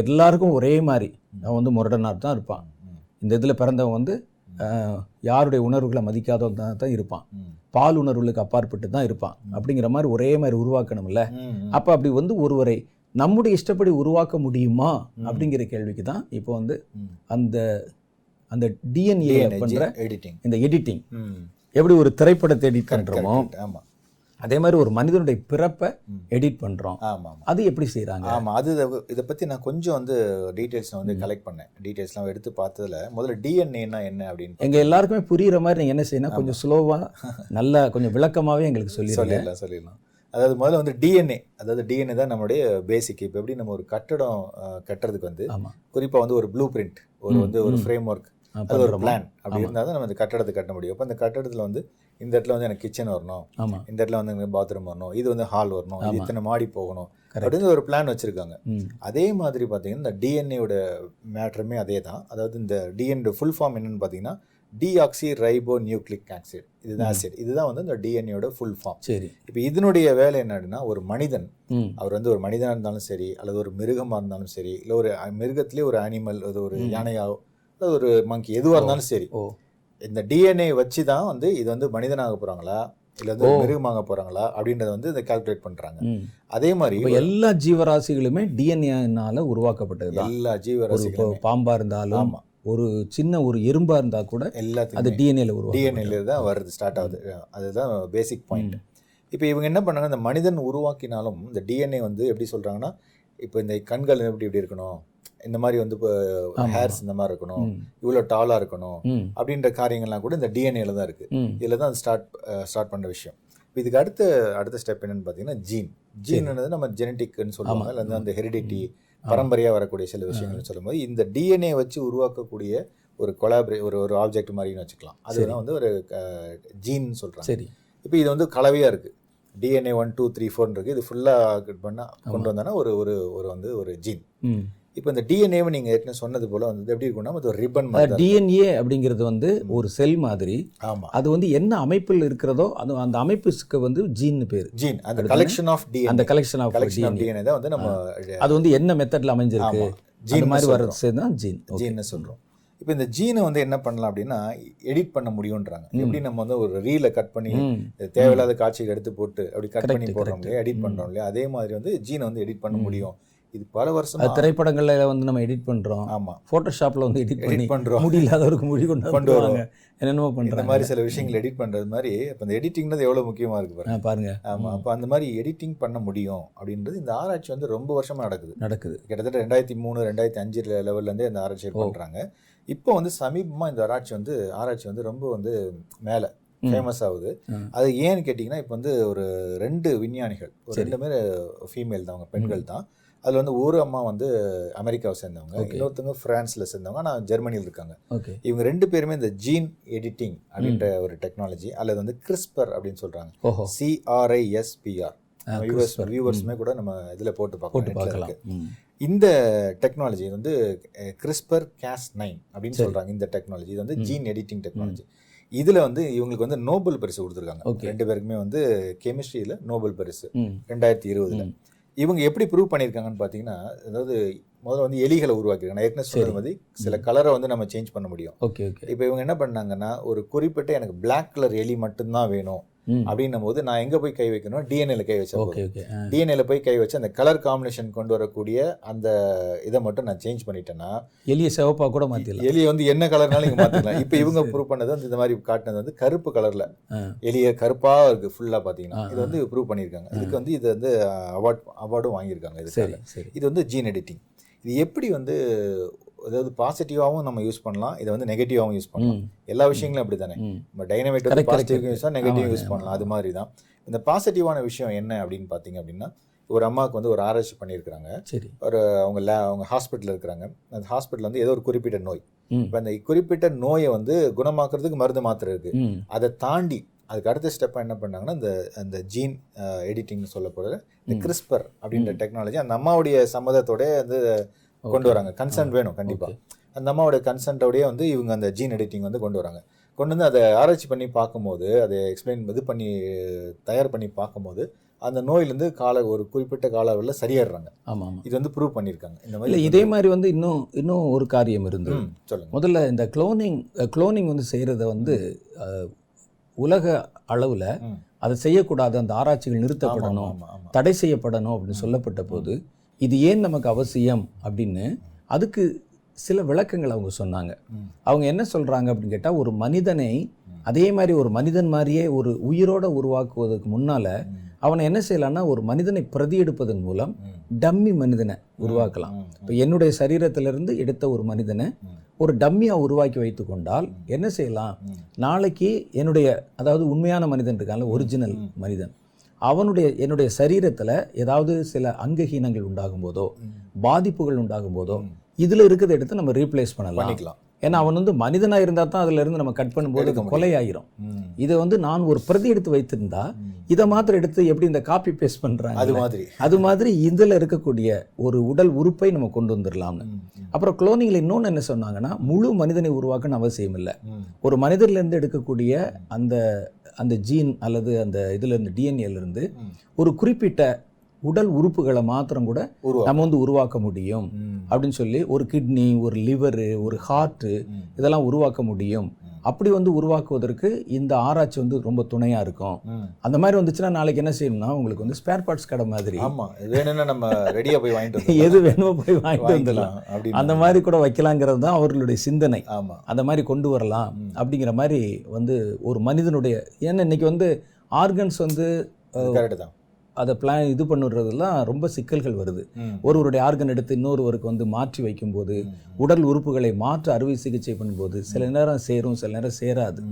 எல்லாருக்கும் ஒரே மாதிரி. அவன் வந்து முரடனார் தான் இருப்பான். இந்த இதில் பிறந்தவன் வந்து யாருடைய உணர்வுகளை மதிக்காதவன் தான் தான் இருப்பான் பால் உணர்வுகளுக்கு அப்பாற்பட்டு தான் இருப்பான். அப்படிங்கிற மாதிரி ஒரே மாதிரி உருவாக்கணும்ல. அப்போ அப்படி வந்து ஒருவரை நம்முடைய இஷ்டப்படி உருவாக்க முடியுமா? அப்படிங்கிற கேள்விக்கு தான் இப்போ வந்து. அந்த அந்த டிஎன்ஏ பண்ற editing. இந்த எடிட்டிங். எப்படி ஒரு திரைப்படத்தை எடிட் ஆமா. அதே மாதிரி ஒரு மனிதனுடைய பிறப்பை. எடிட் பண்றோம். ஆமா ஆமா அது எப்படி செய்றாங்க? ஆமா அது இத- பத்தி நான் கொஞ்சம் வந்து டீடைல்ஸ் வந்து கலெக்ட் பண்ணேன். டீடைல்ஸ்லாம் எடுத்து பார்த்ததுல முதல்ல டிஎன்ஏனா என்ன அப்படின்னு எங்க எல்லாருக்குமே புரியுற மாதிரி நீங்க என்ன செய்யணும்? கொஞ்சம் ஸ்லோவா நல்லா கொஞ்சம் விளக்கமாவே எங்களுக்கு சொல்லிடுங்க சொல்லிடலாம் சொல்லிடலாம். அதாவது முதல்ல வந்து டிஎன்ஏ அதாவது டிஎன்ஏ தான் நம்மளுடைய பேசிக் இப்போ எப்படி நம்ம ஒரு கட்டடம் கட்டுறதுக்கு வந்து ஆமா குறிப்பா வந்து ஒரு ப்ளூ பிரிண்ட் ஒரு வந்து ஒரு. ஃப்ரேம் ஒர்க் அது ஒரு? பிளான் அப்படி. இருந்தால் தான் நம்ம இந்த கட்டடத்தை கட்ட முடியும். அப்போ அந்த கட்டடத்துல வந்து இந்த இடத்துல வந்து எனக்கு கிச்சன் வரணும். இந்த இடத்துல வந்து எனக்கு பாத்ரூம் வரணும். இது வந்து ஹால் வரணும். இது. இத்தனை மாடி போகணும். அப்படின்னு ஒரு பிளான் வச்சிருக்காங்க. அதே மாதிரி பார்த்தீங்கன்னா இந்த டிஎன்ஏவோட மேட்ருமே அதே தான் அதாவது இந்த டிஎன்ஏ ஃபுல் ஃபார்ம் என்னன்னு பார்த்தீங்கன்னா டிஆக்சி ரைபோ நியூக்ளிக் ஆசிட் இதுதான் ஆசிட் இதுதான் வந்து இந்த டிஎன்ஏவோட ஃபுல் ஃபார்ம் சரி. இப்போ இதனுடைய வேலை என்னன்னா ஒரு மனிதன் அவர் வந்து ஒரு மனிதனாக இருந்தாலும் சரி அல்லது ஒரு மிருகமாக இருந்தாலும் சரி இல்லை ஒரு மிருகத்திலே ஒரு அனிமல் அது ஒரு ம். ஒரு மங்கி எதுவாக இருந்தாலும் சரி. ஓ. இந்த டிஎன்ஏ வச்சு தான் வந்து இது வந்து மனிதனாக போகிறாங்களா இல்லை வந்து. மிருகமாக போகிறாங்களா அப்படின்றத வந்து இதை கால்குலேட் பண்ணுறாங்க அதே மாதிரி எல்லா ஜீவராசிகளுமே டிஎன்ஏனால உருவாக்கப்பட்டது எல்லா ஒரு ஜீவராசிகளுமே. பாம்பா இருந்தாலும் ஆமா. ஒரு சின்ன ஒரு எறும்பா இருந்தா கூட அது எல்லாத்துக்குமே. டிஎன்ஏல உருவாக்கப்பட்டது. டிஎன்ஏல தான் வருது ஸ்டார்ட் ஆகுது. அதுதான் பேசிக் பாயிண்ட் இப்போ இவங்க என்ன பண்ணாங்க இந்த மனிதன் உருவாக்கினாலும் இந்த டிஎன்ஏ வந்து எப்படி சொல்றாங்கன்னா இப்போ இந்த கண்கள் எப்படி இப்படி இருக்கணும்? இந்த மாதிரி வந்து இப்போ. ஹேர்ஸ் இந்த மாதிரி இருக்கணும் இவ்வளோ டாலாக இருக்கணும் அப்படின்ற காரியங்கள்லாம் கூட இந்த டிஎன்ஏல தான் இருக்கு. ம். இதில் தான் ஸ்டார்ட் ஸ்டார்ட் பண்ண விஷயம். இதுக்கு அடுத்த அடுத்த ஸ்டெப் என்னன்னு பார்த்தீங்கன்னா ஜீன் ஜீன்ன்றது நம்ம ஜெனட்டிக்னு சொல்லுவாங்க. இல்லை அந்த ஹெரிடிட்டி பரம்பரையாக வரக்கூடிய சில விஷயங்கள் சொல்லும்போது இந்த டிஎன்ஏ வச்சு உருவாக்கக்கூடிய ஒரு கொலாபரே ஒரு ஒரு ஆப்ஜெக்ட் மாதிரின்னு வச்சுக்கலாம். அதுதான் வந்து ஒரு ஜீன் சொல்கிறாங்க சரி. இப்போ இது வந்து கலவையாக இருக்குது டிஎன்ஏ ஒன் டூ த்ரீ ஃபோர்னு இருக்குது இது ஃபுல்லாக பண்ணால் கொண்டு வந்தோன்னா ஒரு ஒரு ஒரு வந்து ஒரு ஜீன் இப்போ இந்த டிஎன்ஏவை நீங்க ஏற்கனவே சொன்னது போல வந்து எப்படி இருக்கும்னா அது ஒரு ரிப்பன் டிஎன்ஏ அப்படிங்கிறது வந்து ஒரு செல் மாதிரி. இருக்கும். ஆமா. அது வந்து என்ன அமைப்பில் இருக்கிறதோ அது அந்த அமைப்புக்கு வந்து ஜீன் பேர். ஜீன் அந்த கலெக்ஷன் ஆஃப் டிஎன்ஏ அந்த கலெக்ஷன் ஆஃப் டிஎன்ஏ தான் வந்து நம்ம அது வந்து என்ன மெத்தட்ல அமைஞ்சிருக்கு? ஜீன் மாதிரி வர்றது சேர்ந்து தான் ஜீன். ஜீன்னு சொல்றோம். இப்போ இந்த ஜீனை வந்து என்ன பண்ணலாம் அப்படின்னா எடிட் பண்ண முடியும்ன்றாங்க. எப்படி நம்ம வந்து ஒரு ரீலை கட் பண்ணி. தேவையில்லாத காட்சிகள் எடுத்து போட்டு அப்படி கட் பண்ணி போடுறோம் இல்லையா? எடிட் பண்றோம் இல்லையா? அதே மாதிரி வந்து ஜீனை வந்து எடிட் பண்ண முடியும். இது பல வருஷமா திரைப்படங்கள்ல வந்து நம்ம எடிட் பண்றோம். ஆமா. போட்டோஷாப்ல வந்து எடிட் பண்ணி பண்றோம். முடி இல்லாதவருக்கு முடி கொண்டு கொண்டு வரோம். வருவாங்க என்னென்னமோ பண்றாங்க. மாதிரி சில விஷயங்கள் எடிட் பண்றது மாதிரி இப்போ இந்த எடிட்டிங்கிறது எவ்வளவு முக்கியமா இருக்கு பாருங்க. பாருங்க. ஆமா அப்போ அந்த மாதிரி எடிட்டிங் பண்ண முடியும் அப்படின்றது இந்த ஆராய்ச்சி வந்து ரொம்ப வருஷமா நடக்குது. நடக்குது. கிட்டத்தட்ட ரெண்டாயிரத்தி மூணு ரெண்டாயிரத்தி அஞ்சு லெவல்ல இருந்தே இந்த ஆராய்ச்சி பண்றாங்க. இப்போ வந்து சமீபமா இந்த ஆராய்ச்சி வந்து ஆராய்ச்சி வந்து ரொம்ப வந்து மேல. ஃபேமஸ் ஆகுது. அது ஏன்னு கேட்டிங்கன்னா இப்போ வந்து ஒரு ரெண்டு விஞ்ஞானிகள். ரெண்டு பேர் ஃபீமேல் தான் அவங்க பெண்கள் தான். அதில் வந்து ஒரு அம்மா வந்து அமெரிக்காவை சேர்ந்தவங்க. இன்னொருத்தவங்க ஃப்ரான்ஸ்ல சேர்ந்தவங்க ஆனால் ஜெர்மனியில் இருக்காங்க ஓகே இவங்க ரெண்டு பேருமே இந்த ஜீன் எடிட்டிங் அப்படின்ற ஒரு டெக்னாலஜி அல்லது வந்து கிறிஸ்பர் அப்படின்னு சொல்றாங்க ஓஹோ சிஆர்ஐஎஸ்பிஆர் வியூவர்ஸ் CRISPR. வியூவர்ஸுமே கூட நம்ம இதில் போட்டு பார்க்கலாம். இந்த டெக்னாலஜி வந்து கிறிஸ்பர் கேஸ் நைன் அப்படின்னு சரி. சொல்றாங்க இந்த டெக்னாலஜி இது வந்து. ஜீன் எடிட்டிங் டெக்னாலஜி இதுல வந்து இவங்களுக்கு வந்து நோபல் பரிசு கொடுத்துருக்காங்க. ரெண்டு பேருக்குமே வந்து கெமிஸ்ட்ரியில நோபல் பரிசு. ரெண்டாயிரத்தி இருபதுல. இவங்க எப்படி ப்ரூவ் பண்ணியிருக்காங்கன்னு பார்த்தீங்கன்னா அதாவது முதல்ல வந்து எலிகளை உருவாக்கிருக்காங்க நான் ஏற்கனவே சரி. மாதிரி சில கலரை வந்து நம்ம சேஞ்ச் பண்ண முடியும் ஓகே ஓகே இப்போ இவங்க என்ன பண்ணாங்கன்னா ஒரு குறிப்பிட்ட எனக்கு Black கலர் எலி மட்டும்தான் வேணும். அப்படின்னும் போது நான் எங்க போய் கை வைக்கணும் டிஎன்ஏல கை வச்சா ஓகே. டிஎன்ஏல போய் கை வச்சு அந்த கலர் காம்பினேஷன் கொண்டு வரக்கூடிய அந்த இதை மட்டும் நான் சேஞ்ச் பண்ணிட்டேன்னா எலிய சிவப்பா கூட மாத்திடலாம். எலியை வந்து என்ன கலர்னாலும் நீங்க மாத்திக்கலாம் இப்போ இவங்க ப்ரூவ் பண்ணது வந்து இந்த மாதிரி காட்டினது வந்து கருப்பு கலர்ல. எலிய கருப்பா இருக்கு ஃபுல்லா பாத்தீங்கன்னா. ஆ, இது வந்து ப்ரூவ் பண்ணியிருக்காங்க. இதுக்கு வந்து இது வந்து அவார்ட் அவார்டும் வாங்கியிருக்காங்க சரி இது வந்து ஜீன் எடிட்டிங் இது எப்படி வந்து அதாவது பாசிட்டிவாகவும் நம்ம யூஸ் பண்ணலாம் இதை வந்து நெகட்டிவாகவும் யூஸ் பண்ணலாம். எல்லா விஷயங்களும் அப்படி தானே. நம்ம டைனமைட் வந்து பாசிட்டிவ். Use negative use. பண்ணலாம் அது மாதிரி தான் இந்த பாசிட்டிவான விஷயம் என்ன அப்படின்னு பார்த்தீங்க அப்படின்னா ஒரு அம்மாவுக்கு வந்து ஒரு ஆராய்ச்சி பண்ணியிருக்கிறாங்க சரி ஒரு அவங்க லே அவங்க ஹாஸ்பிட்டலில் இருக்கிறாங்க அந்த ஹாஸ்பிட்டல் வந்து ஏதோ ஒரு குறிப்பிட்ட நோய். இப்போ அந்த குறிப்பிட்ட நோயை வந்து குணமாக்குறதுக்கு மருந்து மாத்திரை இருக்கு ம். அதை தாண்டி அதுக்கு அடுத்த ஸ்டெப்பாக என்ன பண்ணாங்கன்னா இந்த அந்த ஜீன் எடிட்டிங் சொல்ல போகிற இந்த. கிறிஸ்பர் அப்படின்ற டெக்னாலஜி அந்த அம்மாவுடைய சம்மதத்தோட வந்து கொண்டு வராங்க. கன்சென்ட் வேணும் கண்டிப்பாக. அந்த அம்மாவோட கன்சென்ட்டோடய வந்து இவங்க அந்த ஜீன் எடிட்டிங் வந்து கொண்டு வராங்க. கொண்டு வந்து அதை ஆராய்ச்சி பண்ணி பார்க்கும்போது அதை எக்ஸ்பிளைன் இது பண்ணி தயார் பண்ணி பார்க்கும்போது அந்த நோயிலேருந்து கால ஒரு குறிப்பிட்ட கால அளவில் சரியாடுறாங்க ஆமா ஆமா. இது வந்து ப்ரூவ் பண்ணியிருக்காங்க. இந்த மாதிரி இதே மாதிரி வந்து இன்னும் இன்னும் ஒரு காரியம் இருந்தது ம், சொல்லுங்க. முதல்ல இந்த குளோனிங் குளோனிங் வந்து செய்கிறத வந்து உலக அளவில். அதை செய்யக்கூடாது அந்த ஆராய்ச்சிகள் நிறுத்தப்படணும். தடை செய்யப்படணும் அப்படின்னு சொல்லப்பட்ட போது இது ஏன் நமக்கு அவசியம் அப்படின்னு அதுக்கு சில விளக்கங்கள் அவங்க சொன்னாங்க. அவங்க என்ன சொல்கிறாங்க அப்படின்னு கேட்டால் ஒரு மனிதனை அதே மாதிரி ஒரு மனிதன் மாதிரியே ஒரு உயிரோட உருவாக்குவதற்கு முன்னால் அவனை என்ன செய்யலாம்னா ஒரு மனிதனை பிரதி எடுப்பதன் மூலம் டம்மி மனிதனை உருவாக்கலாம். இப்போ என்னுடைய சரீரத்திலிருந்து எடுத்த ஒரு மனிதனை ஒரு டம்மியாக உருவாக்கி வைத்து கொண்டால் என்ன செய்யலாம்? நாளைக்கு என்னுடைய அதாவது உண்மையான மனிதன் இருக்கான்ல ஒரிஜினல் மனிதன். அவனுடைய என்னுடைய சரீரத்தில் ஏதாவது சில அங்கஹீனங்கள் உண்டாகும் போதோ. பாதிப்புகள் உண்டாகும் போதோ. இதில் இருக்கிறத எடுத்து நம்ம ரீப்ளேஸ் பண்ணலாம் பண்ணிக்கலாம் ஏன்னா அவன் வந்து மனிதனாக இருந்தால் தான் அதுல இருந்து நம்ம கட் பண்ணும்போது அது. கொலையாயிரும். இதை வந்து நான் ஒரு பிரதி எடுத்து வைத்திருந்தா. இதை மாத்திரம் எடுத்து எப்படி இந்த காப்பி பேஸ்ட் பண்றாங்க அது மாதிரி அது மாதிரி இதில் இருக்கக்கூடிய ஒரு உடல் உறுப்பை நம்ம கொண்டு வந்துடலாம்னு. அப்புறம் குளோனிங்கில் இன்னொன்று என்ன சொன்னாங்கன்னா முழு மனிதனை உருவாக்கணும் அவசியம் இல்லை. ஒரு மனிதர்லேருந்து எடுக்கக்கூடிய அந்த அந்த ஜீன் அல்லது அந்த இதுலேருந்து டிஎன்ஏலேருந்து ம். ஒரு குறிப்பிட்ட உடல் உறுப்புகளை மாத்திரம் கூட நம்ம வந்து உருவாக்க முடியும். அப்படின்னு சொல்லி ஒரு கிட்னி ஒரு லிவரு ஒரு ஹார்ட்டு. இதெல்லாம் உருவாக்க முடியும். அப்படி வந்து உருவாக்குவதற்கு இந்த ஆராய்ச்சி வந்து ரொம்ப துணையாக இருக்கும். அந்த மாதிரி வந்துச்சுன்னா நாளைக்கு என்ன செய்யணும்னா உங்களுக்கு வந்து ஸ்பேர் பார்ட்ஸ் கடை மாதிரி. ஆமா இது வேணும்னா நம்ம ரெடியா போய் வாங்கிட்டு. எது வேணுமோ போய் வாங்கிட்டு வந்துடலாம். அந்த மாதிரி கூட வைக்கலாங்கிறது தான் அவர்களுடைய சிந்தனை. ஆமா. அந்த மாதிரி கொண்டு வரலாம். அப்படிங்கிற மாதிரி வந்து ஒரு மனிதனுடைய ஏன்னா இன்னைக்கு வந்து ஆர்கன்ஸ் வந்து கரெக்ட் தான். அதை பிளான் இது பண்ணுறதுலாம் ரொம்ப சிக்கல்கள் வருது. ஒருவருடைய ஆர்கன் எடுத்து இன்னொருவருக்கு வந்து மாற்றி வைக்கும்போது. உடல் உறுப்புகளை மாற்று அறுவை சிகிச்சை பண்ணும்போது சில நேரம் சேரும் சில நேரம் சேராது.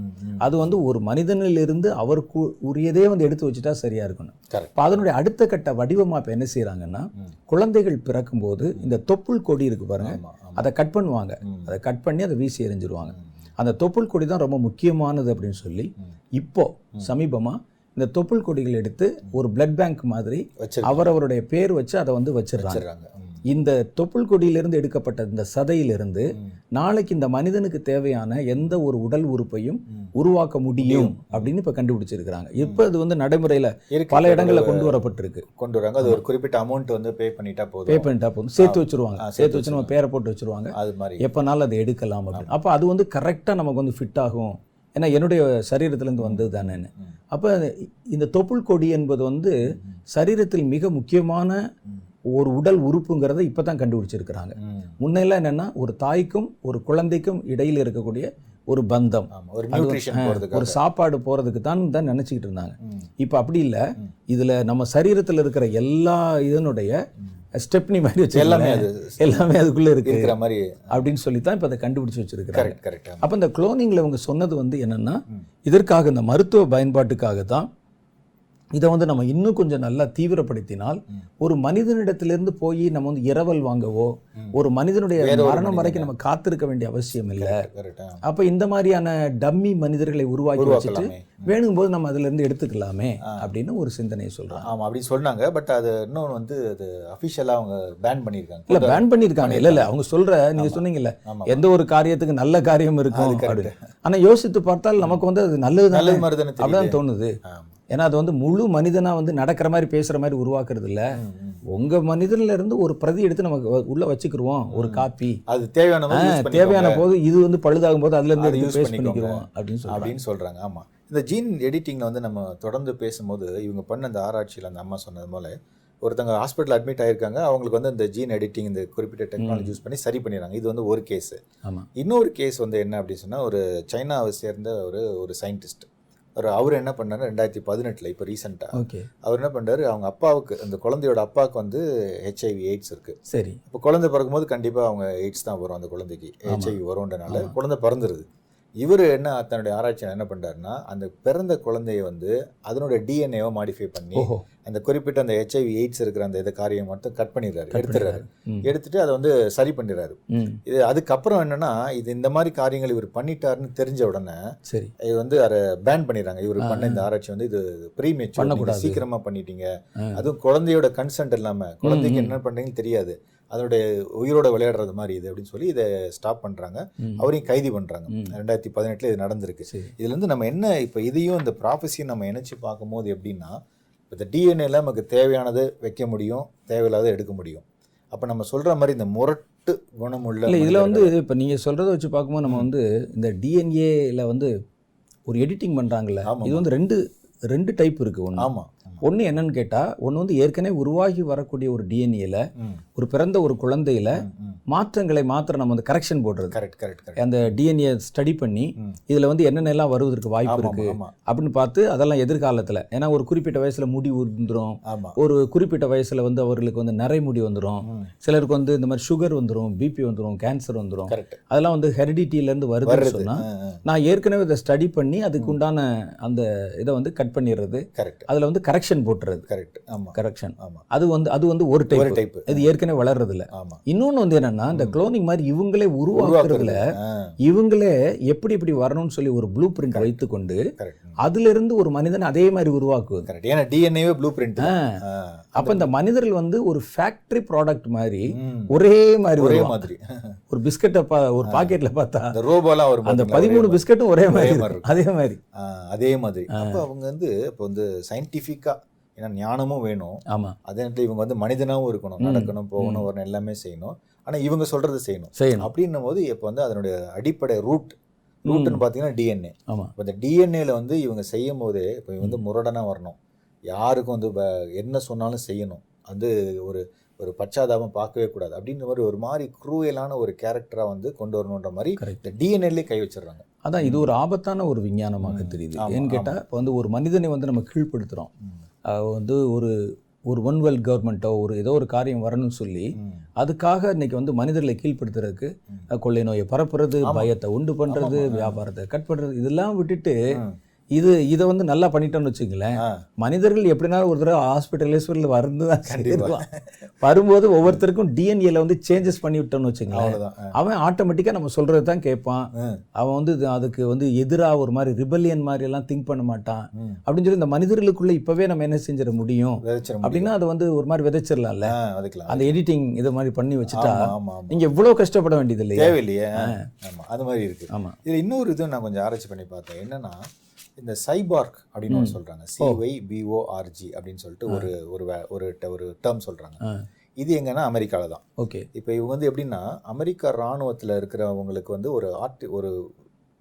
அது வந்து ஒரு மனிதனிலிருந்து அவருக்கு உரியதே வந்து எடுத்து வச்சுட்டா சரியா இருக்கணும். இப்போ அதனுடைய அடுத்த கட்ட வடிவமா இப்போ என்ன செய்றாங்கன்னா ம். குழந்தைகள் பிறக்கும்போது இந்த தொப்புள் கொடி இருக்கு பாருங்க ஆமா ஆமா அதை கட் பண்ணுவாங்க. அதை கட் பண்ணி அதை வீசி எறிஞ்சிருவாங்க. அந்த தொப்புள் கொடி தான் ரொம்ப முக்கியமானது அப்படின்னு சொல்லி. இப்போ சமீபமா இந்த தொப்புள் கொடிகள் எடுத்து ஒரு பிளட் பேங்க் மாதிரி அவரவருடைய பேர் வச்சு அதை வந்து வச்சிடுறாங்க. இந்த தொப்புள் கொடியிலிருந்து எடுக்கப்பட்ட இந்த சதையிலிருந்து. நாளைக்கு இந்த மனிதனுக்கு தேவையான எந்த ஒரு உடல் உறுப்பையும். உருவாக்க முடியும் அப்படின்னு இப்ப கண்டுபிடிச்சிருக்கிறாங்க. இப்ப அது வந்து நடைமுறையில. பல இடங்கள்ல கொண்டு வரப்பட்டிருக்கு. கொண்டு வராங்க. அது ஒரு குறிப்பிட்ட அமௌண்ட் வந்து பே பண்ணிட்டா பே போதும் பண்ணிட்டா போதும். சேர்த்து வச்சிருவாங்க. சேர்த்து வச்சு நம்ம பேரை போட்டு வச்சிருவாங்க. அது மாதிரி. எப்போனாலும் அதை எடுக்கலாம் அப்படின்னு. அப்போ அது வந்து கரெக்டாக நமக்கு வந்து ஃபிட் ஆகும். ஏன்னா என்னுடைய சரீரத்திலேருந்து வந்தது தானேன்னு. அப்போ இந்த தொப்புள் கொடி என்பது வந்து சரீரத்தில் மிக முக்கியமான. ஒரு உடல் உறுப்புங்கிறத இப்போ தான் கண்டுபிடிச்சிருக்கிறாங்க. முன்னெல்லாம் என்னென்னா ஒரு தாய்க்கும் ஒரு குழந்தைக்கும் இடையில் இருக்கக்கூடிய ஒரு பந்தம் ஒரு சாப்பாடு போகிறதுக்கு தான் தான் நினச்சிக்கிட்டு இருந்தாங்க. இப்போ அப்படி இல்லை. இதில் நம்ம சரீரத்தில் இருக்கிற எல்லா இதனுடைய ஸ்டெப்னி மாதிரி எல்லாமே வச்சு அது எல்லாமே அதுக்குள்ளே இருக்கு. இருக்கிற மாதிரி அப்படின்னு சொல்லி தான் இப்போ அதை கண்டுபிடிச்சு வச்சிருக்கிறாங்க. கரெக்ட் அப்போ இந்த குளோனிங்கில் இவங்க சொன்னது வந்து என்னென்னா. இதற்காக இந்த மருத்துவ பயன்பாட்டுக்காக தான் இதை வந்து நம்ம இன்னும் கொஞ்சம் நல்லா தீவிரப்படுத்தினால். ஒரு மனிதனிடத்திலிருந்து போய் நம்ம வந்து இரவல் வாங்கவோ. ஒரு மனிதனுடைய மரணம் வரைக்கும். நம்ம காத்திருக்க வேண்டிய அவசியம் இல்லை. அப்போ இந்த மாதிரியான டம்மி மனிதர்களை உருவாக்கி வச்சுட்டு வேணுங்கும் போது நம்ம அதுல இருந்து எடுத்துக்கலாமே. அப்படின்னு ஒரு சிந்தனையை சொல்றாங்க. ஆமா அப்படி சொன்னாங்க. பட் அது இன்னொன்று வந்து அது அஃபிஷியலாக அவங்க பேன் பண்ணியிருக்காங்க. இல்ல பேன் பண்ணியிருக்காங்க. இல்ல இல்ல அவங்க சொல்ற நீங்க. சொன்னீங்கல்ல எந்த ஒரு காரியத்துக்கு நல்ல காரியம் இருக்கும் ஆனா யோசித்து பார்த்தால் நமக்கு வந்து அது நல்லது நல்லது அப்படிதான் தோணுது. ஏன்னா அது வந்து முழு மனிதனா வந்து நடக்கிற மாதிரி பேசுற மாதிரி உருவாக்குறது இல்ல. ம், ம். உங்க மனிதன்ல இருந்து ஒரு பிரதி எடுத்து நமக்கு உள்ள வச்சுக்கிருவோம் ஒரு காப்பி. அது தேவையான தேவையான போது இது வந்து பழுதாகும் போது அதுல இருந்து அதை பண்ணிக்கோங்க. பண்ணிக்கிறோம் அப்படின்னு சொல்றாங்க. அப்படின்னு சொல்றாங்க. ஆமா. இந்த ஜீன் எடிட்டிங்ல வந்து நம்ம தொடர்ந்து பேசும்போது இவங்க பண்ண அந்த ஆராய்ச்சியில் அந்த அம்மா சொன்னது போல ஒருத்தங்க ஹாஸ்பிட்டல் அட்மிட் ஆயிருக்காங்க. அவங்களுக்கு வந்து இந்த ஜீன் எடிட்டிங் இந்த குறிப்பிட்ட டெக்னாலஜி யூஸ் பண்ணி சரி பண்ணிடுறாங்க. இது வந்து ஒரு கேஸ் இன்னொரு கேஸ் வந்து என்ன அப்படின்னு சொன்னா ஒரு சைனாவை சேர்ந்த ஒரு ஒரு சயின்டிஸ்ட் அவர் என்ன பண்ணாரு ரெண்டாயிரத்தி பதினெட்டில் இப்போ ரீசெண்டாக ஓகே. அவர் என்ன பண்ணாரு அவங்க அப்பாவுக்கு அந்த குழந்தையோட அப்பாவுக்கு வந்து ஹெச்ஐவி எய்ட்ஸ் இருக்கு. சரி. இப்போ குழந்தை பிறக்கும்போது கண்டிப்பாக அவங்க எய்ட்ஸ் தான் வரும் அந்த குழந்தைக்கு. ஹெச்ஐவி வரும்ன்றனால. குழந்தை பிறந்துருது. இவர் என்ன தன்னுடைய ஆராய்ச்சியில் என்ன பண்ணுறாருன்னா அந்த பிறந்த குழந்தைய வந்து அதனுடைய டிஎன்ஏவை மாடிஃபை பண்ணி அந்த குறிப்பிட்ட அந்த ஹெச்ஐவி எய்ட்ஸ் இருக்கிற அந்த இதை காரியம் மட்டும் கட் பண்ணிடுறாரு எடுத்துடுறாரு. எடுத்துட்டு அதை வந்து சரி பண்ணிடுறாரு. இது அதுக்கப்புறம் என்னன்னா இது இந்த மாதிரி காரியங்கள் இவர் பண்ணிட்டாருன்னு தெரிஞ்ச உடனே சரி. இது வந்து அதை பேன் பண்ணிடுறாங்க. இவர் பண்ண இந்த ஆராய்ச்சி வந்து இது ப்ரீமேச்சூர் பண்ணக்கூடாது. சீக்கிரமா பண்ணிட்டீங்க. அதுவும் குழந்தையோட கன்சென்ட் இல்லாம. குழந்தைக்கு. என்ன பண்றீங்கன்னு தெரியாது. அதனுடைய உயிரோட விளையாடுறது மாதிரி இது அப்படின்னு சொல்லி இதை ஸ்டாப் பண்றாங்க. அவரையும் கைது பண்றாங்க. ரெண்டாயிரத்தி பதினெட்டுல இது நடந்திருக்கு. இதுல இருந்து நம்ம என்ன இப்போ இதையும் இந்த ப்ராஃபஸியும் நம்ம இணைச்சு பார்க்கும்போது எப்படின்னா இப்போ இந்த டிஎன்ஏல நமக்கு தேவையானதை வைக்க முடியும் தேவையில்லாத எடுக்க முடியும். அப்போ நம்ம சொல்ற மாதிரி இந்த முரட்டு குணமுள்ள இல்லை இதில் வந்து இப்போ நீங்கள் சொல்கிறத வச்சு பார்க்கும்போது நம்ம வந்து இந்த டிஎன்ஏல வந்து ஒரு எடிட்டிங் பண்ணுறாங்கல்ல. இது வந்து ரெண்டு ரெண்டு டைப் இருக்குது ஒன்று ஆமா. ஒன்று என்னன்னு கேட்டால் ஒன்று வந்து ஏற்கனவே உருவாகி வரக்கூடிய ஒரு டிஎன்ஏல ஒரு பிறந்த ஒரு குழந்தையில. மாற்றங்களை மாத்திரம் நம்ம வந்து கரெக்ஷன் போடுறது. கரெக்ட் கரெக்ட் அந்த டிஎன்ஏ ஸ்டடி பண்ணி. இதில் வந்து என்னென்னலாம் வருவதற்கு வாய்ப்பு ஆமா அப்படின்னு பார்த்து அதெல்லாம் எதிர்காலத்தில் ஏன்னா ஒரு குறிப்பிட்ட வயசில் முடி ஆமா. ஒரு குறிப்பிட்ட வயசில் வந்து அவர்களுக்கு வந்து நரைமுடி வந்துடும் ம், சிலருக்கு வந்து இந்த மாதிரி சுகர் வந்துடும் பிபி வந்துடும் கேன்சர் வந்துடும் அதெல்லாம் வந்து ஹெரிடிட்டிலேருந்து வருதுன்னு வருது. சொன்னால் நான் ஏற்கனவே இதை ஸ்டடி பண்ணி அதுக்கு உண்டான அந்த இதை வந்து கட் பண்ணிடுறது. கரெக்ட் அதில் வந்து கரெக்ஷன் போட்டுறது கரெக்ட் ஆமா. கரெக்ஷன் ஆமா. அது வந்து அது வந்து ஒரு டைப் டைப் இது ஏற்கனவே வளர்றது இல்ல ஆமா. இன்னொன்று வந்து என்னன்னா இந்த குளோனிங் மாதிரி இவங்களே உருவாக்குறதுல இவங்களே எப்படி இப்படி வரணும்னு சொல்லி ஒரு ப்ளூ பிரிண்ட் வைத்துக்கொண்டு கரெக்ட் அதுல இருந்து ஒரு மனிதன் அதே மாதிரி உருவாக்குவது. கரெக்ட் ஏன்னா டிஎன்ஏவே ப்ளூ பிரிண்ட் அப்ப இந்த மனிதர்கள் வந்து ஒரு ஃபேக்டரி ப்ராடக்ட் மாதிரி ஒரே மாதிரி ஒரே. மாதிரி. ஒரு பிஸ்கட்டை பா ஒரு பாக்கெட்ல பார்த்தா அந்த ரோபோலாம் வரும் அந்த பதிமூணு ஒரே பிஸ்கட்டும் ஒரே மாதிரி. ஒரே. அதே மாதிரி. அதே மாதிரி. அப்போ அவங்க வந்து இப்போ வந்து சயின்டிஃபிக்கா ஏன்னா ஞானமும் வேணும். ஆமா. அதே நேரத்தில் இவங்க வந்து மனிதனாவும் இருக்கணும். நடக்கணும் போகணும் வரணும் எல்லாமே செய்யணும். ஆனா இவங்க சொல்றது செய்யணும். செய்யணும். அப்படின்னும் போது இப்போ வந்து அதனுடைய அடிப்படை ரூட் ரூட்னு பார்த்தீங்கன்னா டிஎன்ஏ ஆமா. இப்போ இந்த டிஎன்ஏல வந்து இவங்க செய்யும் போதே இப்போ வந்து முரடனா வரணும். யாருக்கும் வந்து என்ன சொன்னாலும் செய்யணும். வந்து ஒரு ஒரு பச்சாதாபம் பார்க்கவே கூடாது. அப்படின்ற மாதிரி ஒரு மாதிரி குரூயலான ஒரு கேரக்டரா வந்து கொண்டு வரணுன்ற மாதிரி இந்த டிஎன்ஏலே கை வச்சிடுறாங்க. அதான் இது ஒரு ஆபத்தான ஒரு விஞ்ஞானமாக தெரியுது. ஏன்னு கேட்டா இப்போ வந்து ஒரு மனிதனை வந்து நம்ம கீழ்ப்படுத்துறோம். ம், அஹ் வந்து ஒரு ஒரு ஒன் வேர்ல்ட் கவர்மெண்ட்டோ ஒரு ஏதோ ஒரு காரியம் வரணும்னு சொல்லி அதுக்காக இன்னைக்கு வந்து மனிதர்களை கீழ்ப்படுத்துறதுக்கு கொள்ளை நோயை பரப்புறது. பயத்தை உண்டு ஆமா. வியாபாரத்தை கட் பண்றது இதெல்லாம் விட்டுட்டு. இது இதை வந்து நல்லா பண்ணிட்டோம்னு வச்சுங்களேன் மனிதர்கள் எப்படினாலும் ஒரு தடவை ஹாஸ்பிட்டல் ஹாஸ்பிட்டல் வந்து தான் கண்டிப்பா. சேருவான். வரும்போது ஒவ்வொருத்தருக்கும் டிஎன்ஏல வந்து சேஞ்சஸ் பண்ணி விட்டோம்னு வச்சுங்களேன் அவன் ஆட்டோமேட்டிக்காக நம்ம சொல்றது தான் கேட்பான். அவன் வந்து அதுக்கு வந்து எதிராக ஒரு மாதிரி ரிபல்லியன் மாதிரி எல்லாம் திங்க் பண்ண மாட்டான். அப்படின்னு சொல்லி இந்த மனிதர்களுக்குள்ள இப்பவே நம்ம என்ன செஞ்சிட முடியும். அப்படின்னா அதை வந்து ஒரு மாதிரி விதைச்சிடலாம்ல. அந்த எடிட்டிங் இது மாதிரி பண்ணி வச்சுட்டா ஆமா ஆமா ஆமா. நீங்க இவ்வளவு கஷ்டப்பட வேண்டியது இல்லையா தேவையில்லையே அது மாதிரி இருக்கு. ஆமா. இதுல இன்னொரு இது நான் கொஞ்சம் ஆராய்ச்சி பண்ணி பார்த்தேன். என்னன்னா இந்த சைபார்க் அப்படின்னு சொல்றாங்க. சிஒய் பிஓஆர்ஜி அப்படின்னு சொல்லிட்டு ஒரு ஒரு ஒரு ஒரு டேர்ம் சொல்றாங்க. இது எங்கன்னா அமெரிக்கால தான். ஓகே. இப்போ இவங்க வந்து எப்படின்னா அமெரிக்கா ராணுவத்தில் இருக்கிறவங்களுக்கு வந்து ஒரு ஆர்ட் ஒரு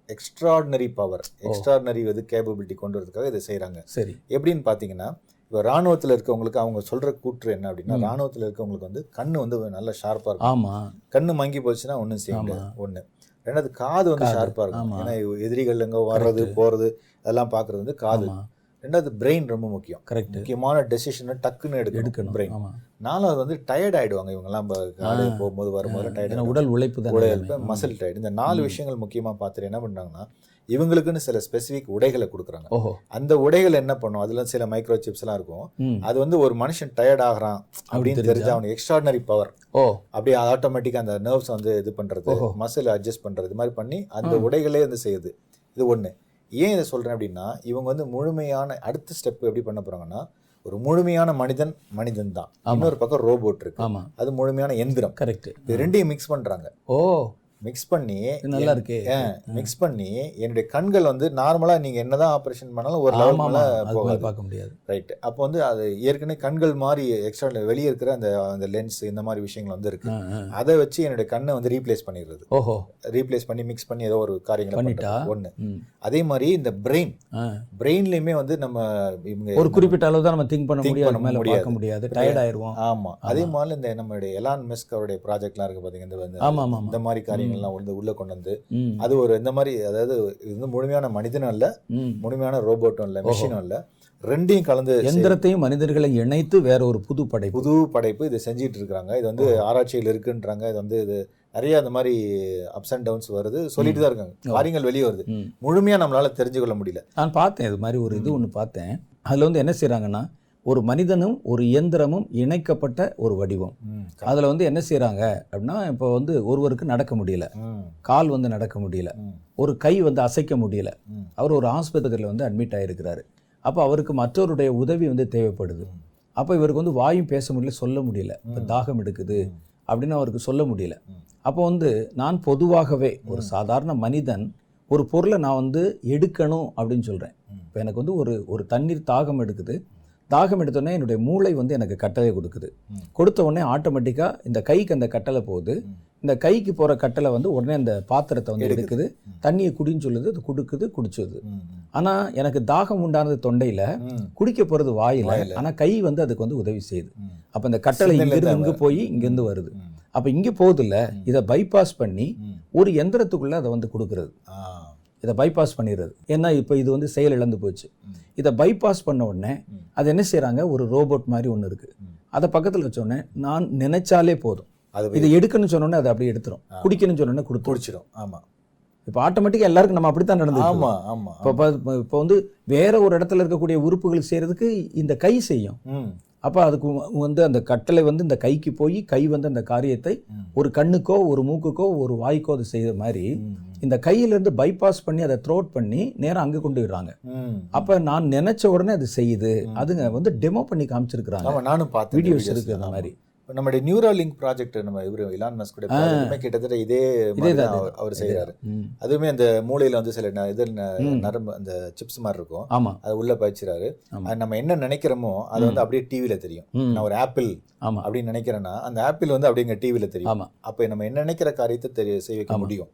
எக்ஸ்ட்ராடினரி பவர் எக்ஸ்ட்ராடினரி இது கேப்பபிலிட்டி கொண்டு வரதுக்காக இதை செய்கிறாங்க சரி. எப்படின்னு பார்த்தீங்கன்னா இப்போ ராணுவத்தில் இருக்கவங்களுக்கு அவங்க சொல்கிற கூற்று என்ன அப்படின்னா ராணுவத்தில் இருக்கவங்களுக்கு வந்து கண்ணு வந்து நல்ல ஷார்ப்பாக இருக்கும். ஆமா. கண்ணு மங்கி போச்சுன்னா ஒன்றும் செய்ய முடியாது. ஒன்று ரெண்டாவது காது வந்து ஷார்ப்பாக இருக்கும். ஏன்னா எதிரிகள் எங்கே வர்றது போகிறது அதெல்லாம் பார்க்குறது வந்து காது. ரெண்டாவது பிரெயின் ரொம்ப முக்கியம். கரெக்ட் முக்கியமான டெசிஷனை டக்குன்னு எடுக்கணும். எடுக்கணும். பிரெயின் நாலாவது வந்து டயர்ட் ஆயிடுவாங்க இவங்கெல்லாம். காலையில் போகும்போது வரும்போது டயர்ட் உடல் உழைப்பு உடையல் மசில் டயர்ட் இந்த நாலு விஷயங்கள் முக்கியமாக பார்த்துட்டு என்ன பண்ணுறாங்கன்னா இவங்களுக்குன்னு சில ஸ்பெசிஃபிக் உடைகளை கொடுக்குறாங்க. அந்த உடைகள் என்ன பண்ணும்? அதுல சில மைக்ரோ சிப்ஸ் எல்லாம் இருக்கும். அது வந்து ஒரு மனுஷன் டயர்ட் ஆகுறான் அப்படின்னு தெரிஞ்சா? அவனுக்கு எக்ஸ்ட்ராடினரி பவர் ஓ. அப்படியே ஆட்டோமேட்டிக்காக அந்த நர்வ்ஸ் வந்து இது பண்றது மசில் அட்ஜஸ்ட் பண்றது இது மாதிரி பண்ணி அந்த உடைகளே வந்து செய்யுது. இது ஒண்ணு. ஏன் இதை சொல்றேன் அப்படின்னா இவங்க வந்து முழுமையான அடுத்த ஸ்டெப் எப்படி பண்ண போறாங்கன்னா ஒரு முழுமையான மனிதன் மனிதன் தான். இன்னொரு பக்கம் ரோபோட் இருக்கு. அது முழுமையான எந்திரம். கரெக்ட் ரெண்டையும் மிக்ஸ் பண்றாங்க. ஓ. மிக்ஸ் பண்ணி நல்லா இருக்கே மிக்ஸ் பண்ணி என்னுடைய கண்கள் வந்து நார்மலா நீங்க என்னதான் ஆபரேஷன் பண்ணாலும் ஒரு லெவல் பார்க்க முடியாது ரைட் அப்போ வந்து அது ஏற்கனவே கண்கள் மாதிரி எக்ஸ்ட்ரா வெளியே இருக்கிற அந்த அந்த லென்ஸ் இந்த மாதிரி விஷயங்கள் வந்து இருக்கு. அதை வச்சு என்னுடைய கண்ணை வந்து ரீப்ளேஸ் பண்ணிடுறது. ஓஹோ. ரீப்ளேஸ் பண்ணி மிக்ஸ் பண்ணி ஏதோ ஒரு காரியங்களை பண்ணிட்டா? ஒன்று அதே மாதிரி இந்த பிரெயின். பிரெயின்லயுமே வந்து நம்ம இவங்க ஒரு குறிப்பிட்ட அளவு தான் நம்ம திங்க் பண்ண முடியாது மேல. பார்க்க முடியாது டயர்ட் ஆயிருவோம். ஆமா. அதே மாதிரி இந்த நம்மளுடைய எலான் மெஸ்க் அவருடைய ப்ராஜெக்ட்லாம் இருக்கு பாத்தீங்க. இந்த வந்து ஆமா காரியங்கள்லாம் வந்து உள்ள கொண்டு வந்து அது ஒரு இந்த மாதிரி அதாவது இது வந்து முழுமையான மனிதனும் இல்ல முழுமையான ரோபோட்டும் இல்ல மிஷினும் இல்ல. ரெண்டையும் கலந்து எந்திரத்தையும் மனிதர்களை இணைத்து வேற ஒரு புது படைப்பு. புது படைப்பு இது செஞ்சிட்டு இருக்காங்க. இது வந்து ஆராய்ச்சியில் இருக்குன்றாங்க. இது வந்து இது நிறைய அந்த மாதிரி அப்ஸ் அண்ட் டவுன்ஸ் வருது. சொல்லிட்டு தான் இருக்காங்க. காரியங்கள் வெளியே வருது. ம். முழுமையா நம்மளால தெரிஞ்சுக்கொள்ள முடியல. நான் பார்த்தேன் இது மாதிரி ஒரு இது ஒன்று பார்த்தேன். அதில் வந்து என்ன செய்கிறாங்கன்னா ஒரு மனிதனும் ஒரு இயந்திரமும் இணைக்கப்பட்ட ஒரு வடிவம். அதில் வந்து என்ன செய்கிறாங்க அப்படின்னா இப்போ வந்து ஒருவருக்கு நடக்க முடியல. கால் வந்து நடக்க முடியல. ஒரு கை வந்து அசைக்க முடியல. அவர் ஒரு ஆஸ்பத்திரியில் வந்து அட்மிட் ஆகிருக்கிறாரு அப்போ அவருக்கு மற்றவருடைய உதவி வந்து தேவைப்படுது. அப்போ இவருக்கு வந்து வாயும் பேச முடியல சொல்ல முடியல. இப்போ தாகம் எடுக்குது அப்படின்னு அவருக்கு சொல்ல முடியல. அப்போ வந்து நான் பொதுவாகவே ஒரு சாதாரண மனிதன் ஒரு பொருளை நான் வந்து எடுக்கணும் அப்படின்னு சொல்கிறேன். இப்போ எனக்கு வந்து ஒரு ஒரு தண்ணீர் தாகம் எடுக்குது. தாகம் எடுத்தோடனே என்னுடைய மூளை வந்து எனக்கு கட்டளை கொடுக்குது. கொடுத்த உடனே ஆட்டோமேட்டிக்காக இந்த கைக்கு அந்த கட்டளை போகுது. இந்த கைக்கு போகிற கட்டளை வந்து உடனே அந்த பாத்திரத்தை வந்து எடுக்குது. தண்ணியை குடின்னு சொல்லுது அது கொடுக்குது குடிச்சுது. ஆனால் எனக்கு தாகம் உண்டானது தொண்டையில் குடிக்க போகிறது வாயில். ஆனால் கை வந்து அதுக்கு வந்து உதவி செய்யுது. அப்போ இந்த கட்டளை இங்கிருந்து இங்கே போய் இங்கேருந்து வருது. அப்போ இங்கே போகுதுல்ல இதை பைபாஸ் பண்ணி. ஒரு எந்திரத்துக்குள்ளே அதை வந்து கொடுக்குறது. இதை பைபாஸ் பண்ணிடுறது. ஏன்னா இப்போ இது வந்து செயல் இழந்து போச்சு. இதை பைபாஸ் பண்ண உடனே. அது என்ன செய்கிறாங்க ஒரு ரோபோட் மாதிரி ஒன்று இருக்குது. அதை பக்கத்தில் வச்ச உடனே நான் நினைச்சாலே போதும். அது இதை எடுக்கணும்னு சொன்னோடனே அதை அப்படியே எடுத்துரும். குடிக்கணும்னு சொன்னோடனே கொடுத்துரும். குடிச்சிடும் ஆமா. இப்போ ஆட்டோமேட்டிக்காக எல்லாருக்கும் நம்ம அப்படித்தான் நடந்துட்டு ஆமா ஆமா இப்போ இப்போ வந்து வேற ஒரு இடத்துல இருக்கக்கூடிய உறுப்புகள் செய்யறதுக்கு இந்த கை செய்யும். அப்போ அதுக்கு வந்து அந்த கட்டளை வந்து இந்த கைக்கு போய் கை வந்து அந்த காரியத்தை. ஒரு கண்ணுக்கோ ஒரு மூக்குக்கோ ஒரு வாய்க்கோ அது செய்யற மாதிரி இந்த கையிலேருந்து பைபாஸ் பண்ணி அதை த்ரோட் பண்ணி நேரா அங்கே கொண்டு விடுறாங்க. அப்போ நான் நினைச்ச உடனே அது செய்யுது அதுங்க வந்து டெமோ பண்ணி காமிச்சிருக்கிறாங்க நானும் பார்த்தேன் வீடியோஸ் videos. இருக்கு அந்த. மாதிரி இப்ப நம்முடைய நியூராலிங்க் ப்ராஜெக்ட் நம்ம இவரு இலான் மஸ்க் கூட கிட்டத்தட்ட இதே அவர்- செய்யறாரு. அதுவுமே அந்த மூளையில வந்து சில இது நரம்பு அந்த சிப்ஸ் மாதிரி இருக்கும். ஆமா. அது உள்ள. அது நம்ம என்ன நினைக்கிறோமோ அது வந்து அப்படியே டிவில தெரியும். நான் ஒரு ஆப்பிள் ஆமா. அப்படின்னு நினைக்கிறேன்னா அந்த ஆப்பிள் வந்து அப்படியே எங்க டிவில தெரியும். அப்ப நம்ம என்ன நினைக்கிற காரியத்தை தெரிய செய்ய வைக்க முடியும்.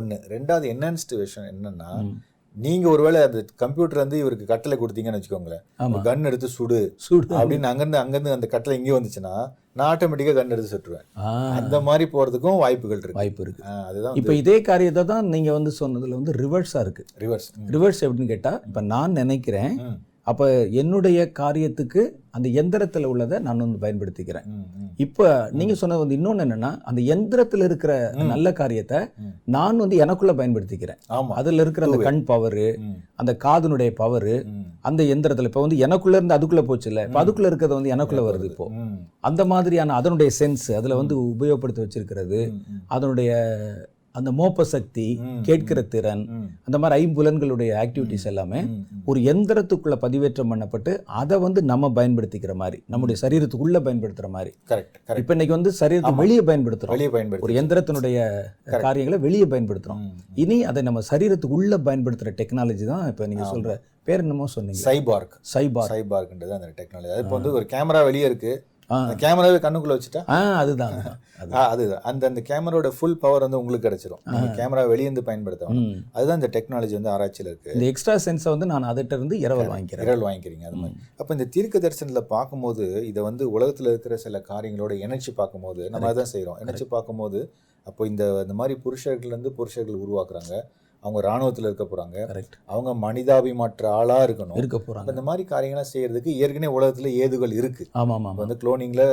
ஒண்ணு. ரெண்டாவது என்னன்ஸ்ட் விஷயம் என்னன்னா. நீங்க ஒருவேளை அந்த கம்ப்யூட்டர் வந்து இவருக்கு கட்டளை கொடுத்தீங்கன்னு வச்சுக்கோங்களேன். கன் எடுத்து சுடு சூடு. அப்படின்னு அங்கிருந்து அங்கிருந்து அந்த கட்டளை இங்கே வந்துச்சுன்னா நான் ஆட்டோமேட்டிக்கா கன் எடுத்து சுட்டுருவேன் அந்த மாதிரி போறதுக்கும் வாய்ப்புகள் இருக்கு. வாய்ப்பு இருக்கு. அதுதான் இப்போ இதே காரியத்தை தான் நீங்க வந்து சொன்னதுல வந்து ரிவர்ஸா இருக்கு. ரிவர்ஸ் ரிவர்ஸ் எப்படின்னு கேட்டா இப்போ நான் நினைக்கிறேன் அப்போ என்னுடைய காரியத்துக்கு அந்த எந்திரத்தில் உள்ளதை நான் வந்து பயன்படுத்திக்கிறேன். இப்போ நீங்க சொன்னது வந்து இன்னொன்று என்னன்னா அந்த எந்திரத்தில் இருக்கிற நல்ல காரியத்தை. நான் வந்து எனக்குள்ள பயன்படுத்திக்கிறேன். அதுல இருக்கிற அந்த கண் பவரு அந்த காதுனுடைய பவரு அந்த எந்திரத்துல இப்போ வந்து எனக்குள்ள இருந்து அதுக்குள்ள போச்சு இல்லை இப்போ அதுக்குள்ள இருக்கிறது வந்து எனக்குள்ள வருது இப்போ. அந்த மாதிரியான அதனுடைய சென்ஸ் அதுல வந்து உபயோகப்படுத்தி வச்சிருக்கிறது அதனுடைய அந்த மோப்ப சக்தி கேட்கிற திறன் அந்த மாதிரி ஐம்புலன்களுடைய ஆக்டிவிட்டிஸ் எல்லாமே. ஒரு எந்திரத்துக்குள்ள பதிவேற்றம் பண்ணப்பட்டு அதை வந்து நம்ம பயன்படுத்திக்கிற மாதிரி நம்முடைய சரீரத்துக்குள்ள பயன்படுத்துற மாதிரி. கரெக்ட் கரெக்ட் இப்போ இன்னைக்கு வந்து சரீரத்துக்கு வெளியே பயன்படுத்துறோம். வெளியே பயன்படுத்தி ஒரு எந்திரத்தினுடைய காரியங்களை வெளியே பயன்படுத்துறோம். இனி அதை நம்ம சரீரத்துக்கு உள்ள பயன்படுத்துற டெக்னாலஜி தான் இப்போ நீங்க சொல்ற பேர் என்னமோ சொன்னீங்க. சைபார்க் சைபார் சைபார்க்ன்றது அந்த டெக்னாலஜி அது இப்போ வந்து ஒரு கேமரா வெளியே இருக்கு. கேமராவே கண்ணுக்குள்ள வச்சுட்டா? ஆ அதுதான். அதுதான். அந்த அந்த கேமராவோட ஃபுல் பவர் வந்து உங்களுக்கு கிடைச்சிரும். கேமரா வெளியே இருந்து பயன்படுத்தணும். அதுதான் இந்த டெக்னாலஜி வந்து ஆராய்ச்சியில் இருக்கு. இந்த எக்ஸ்ட்ரா சென்ஸை வந்து நான் அதிட்ட இருந்து இரவல் வாங்கிக்கிறேன். விரல் வாங்கிக்கிறீங்க அது மாதிரி. அப்போ இந்த தீர்க்க தரிசனத்தில் பார்க்கும்போது இதை வந்து உலகத்தில் இருக்கிற சில காரியங்களோட இணைச்சு பார்க்கும்போது நம்ம அதான் செய்கிறோம் இணைச்சு பார்க்கும்போது அப்போ இந்த இந்த மாதிரி புருஷர்கள் இருந்து புருஷர்கள் உருவாக்குறாங்க. அவங்க ராணுவத்தில் இருக்க போகிறாங்க கரெக்ட் அவங்க மனிதாபிமாற்ற ஆளாக இருக்கணும். இருக்க அப்ப போறாங்க இந்த மாதிரி காரியங்கள்லாம் செய்யறதுக்கு ஏற்கனவே உலகத்தில் ஏதுகள் இருக்கு. ஆமா ஆமா இப்போ வந்து குளோனிங்கில்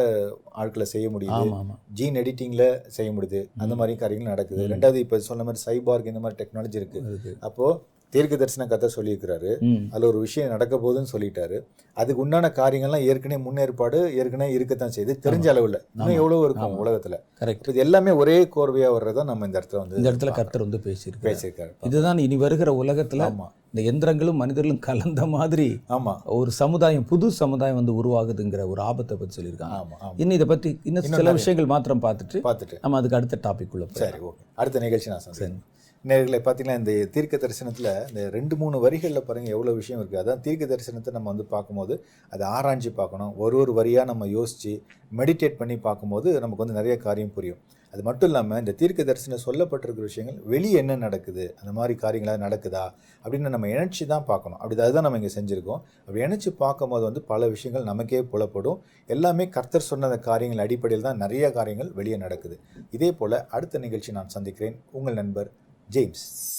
ஆட்களை செய்ய முடியுது. ஆமா ஆமா ஜீன் எடிட்டிங்கில் செய்ய முடியுது. அந்த மாதிரி காரியங்கள் நடக்குது. ரெண்டாவது இப்போ சொன்ன மாதிரி சைபார்க் இந்த மாதிரி டெக்னாலஜி இருக்கு. இருக்கு. அப்போ தீர்க்க தரிசன கதை சொல்லியிருக்கிறாரு அதில் ஒரு விஷயம் நடக்க போகுதுன்னு சொல்லிட்டாரு. அதுக்கு உண்டான காரியங்கள்லாம் ஏற்கனவே முன்னேற்பாடு ஏற்கனவே இருக்கத்தான் செய்யுது. தெரிஞ்ச அளவில். இன்னும் எவ்வளோ இருக்கும் உலகத்தில். கரெக்ட் இது எல்லாமே ஒரே கோர்வையாக வர்றதா நம்ம இந்த இடத்துல வந்து இந்த இடத்துல கர்த்தர் வந்து பேசியிருக்கு பேசியிருக்காரு. இதுதான் இனி வருகிற உலகத்துல ஆமா. இந்த எந்திரங்களும் மனிதர்களும் கலந்த மாதிரி ஆமா. ஒரு சமுதாயம் புது சமுதாயம் வந்து உருவாகுதுங்கிற ஒரு ஆபத்தை பத்தி சொல்லியிருக்காங்க. ஆமா ஆமா. இன்னும் இதை பத்தி இன்னும் சில விஷயங்கள் மாத்திரம் பார்த்துட்டு பார்த்துட்டு. நம்ம அதுக்கு அடுத்த டாபிக் உள்ள சரி ஓகே. அடுத்த நிகழ்ச்சி நான் சந்திக்கிறேன். நேர்களை பார்த்தீங்கன்னா இந்த தீர்க்க தரிசனத்தில் இந்த ரெண்டு மூணு வரிகளில் பாருங்கள் எவ்வளோ விஷயம் இருக்குது அதான் தீர்க்க தரிசனத்தை நம்ம வந்து பார்க்கும்போது அதை ஆராய்ஞ்சு பார்க்கணும். ஒரு ஒரு வரியாக நம்ம யோசித்து மெடிடேட் பண்ணி பார்க்கும்போது நமக்கு வந்து நிறைய காரியம் புரியும். அது மட்டும் இல்லாமல் இந்த தீர்க்க தரிசனம் சொல்லப்பட்டிருக்கிற விஷயங்கள் வெளியே என்ன நடக்குது அந்த மாதிரி காரியங்களாக நடக்குதா அப்படின்னு நம்ம இணைச்சி தான் பார்க்கணும். அப்படி அதுதான் நம்ம இங்கே செஞ்சுருக்கோம். அப்படி இணைச்சி பார்க்கும்போது வந்து பல விஷயங்கள் நமக்கே புலப்படும். எல்லாமே கர்த்தர் சொன்ன அந்த காரியங்கள் அடிப்படையில் தான் நிறைய காரியங்கள் வெளியே நடக்குது. இதே போல் அடுத்த நிகழ்ச்சி நான் சந்திக்கிறேன். உங்கள் நண்பர் James.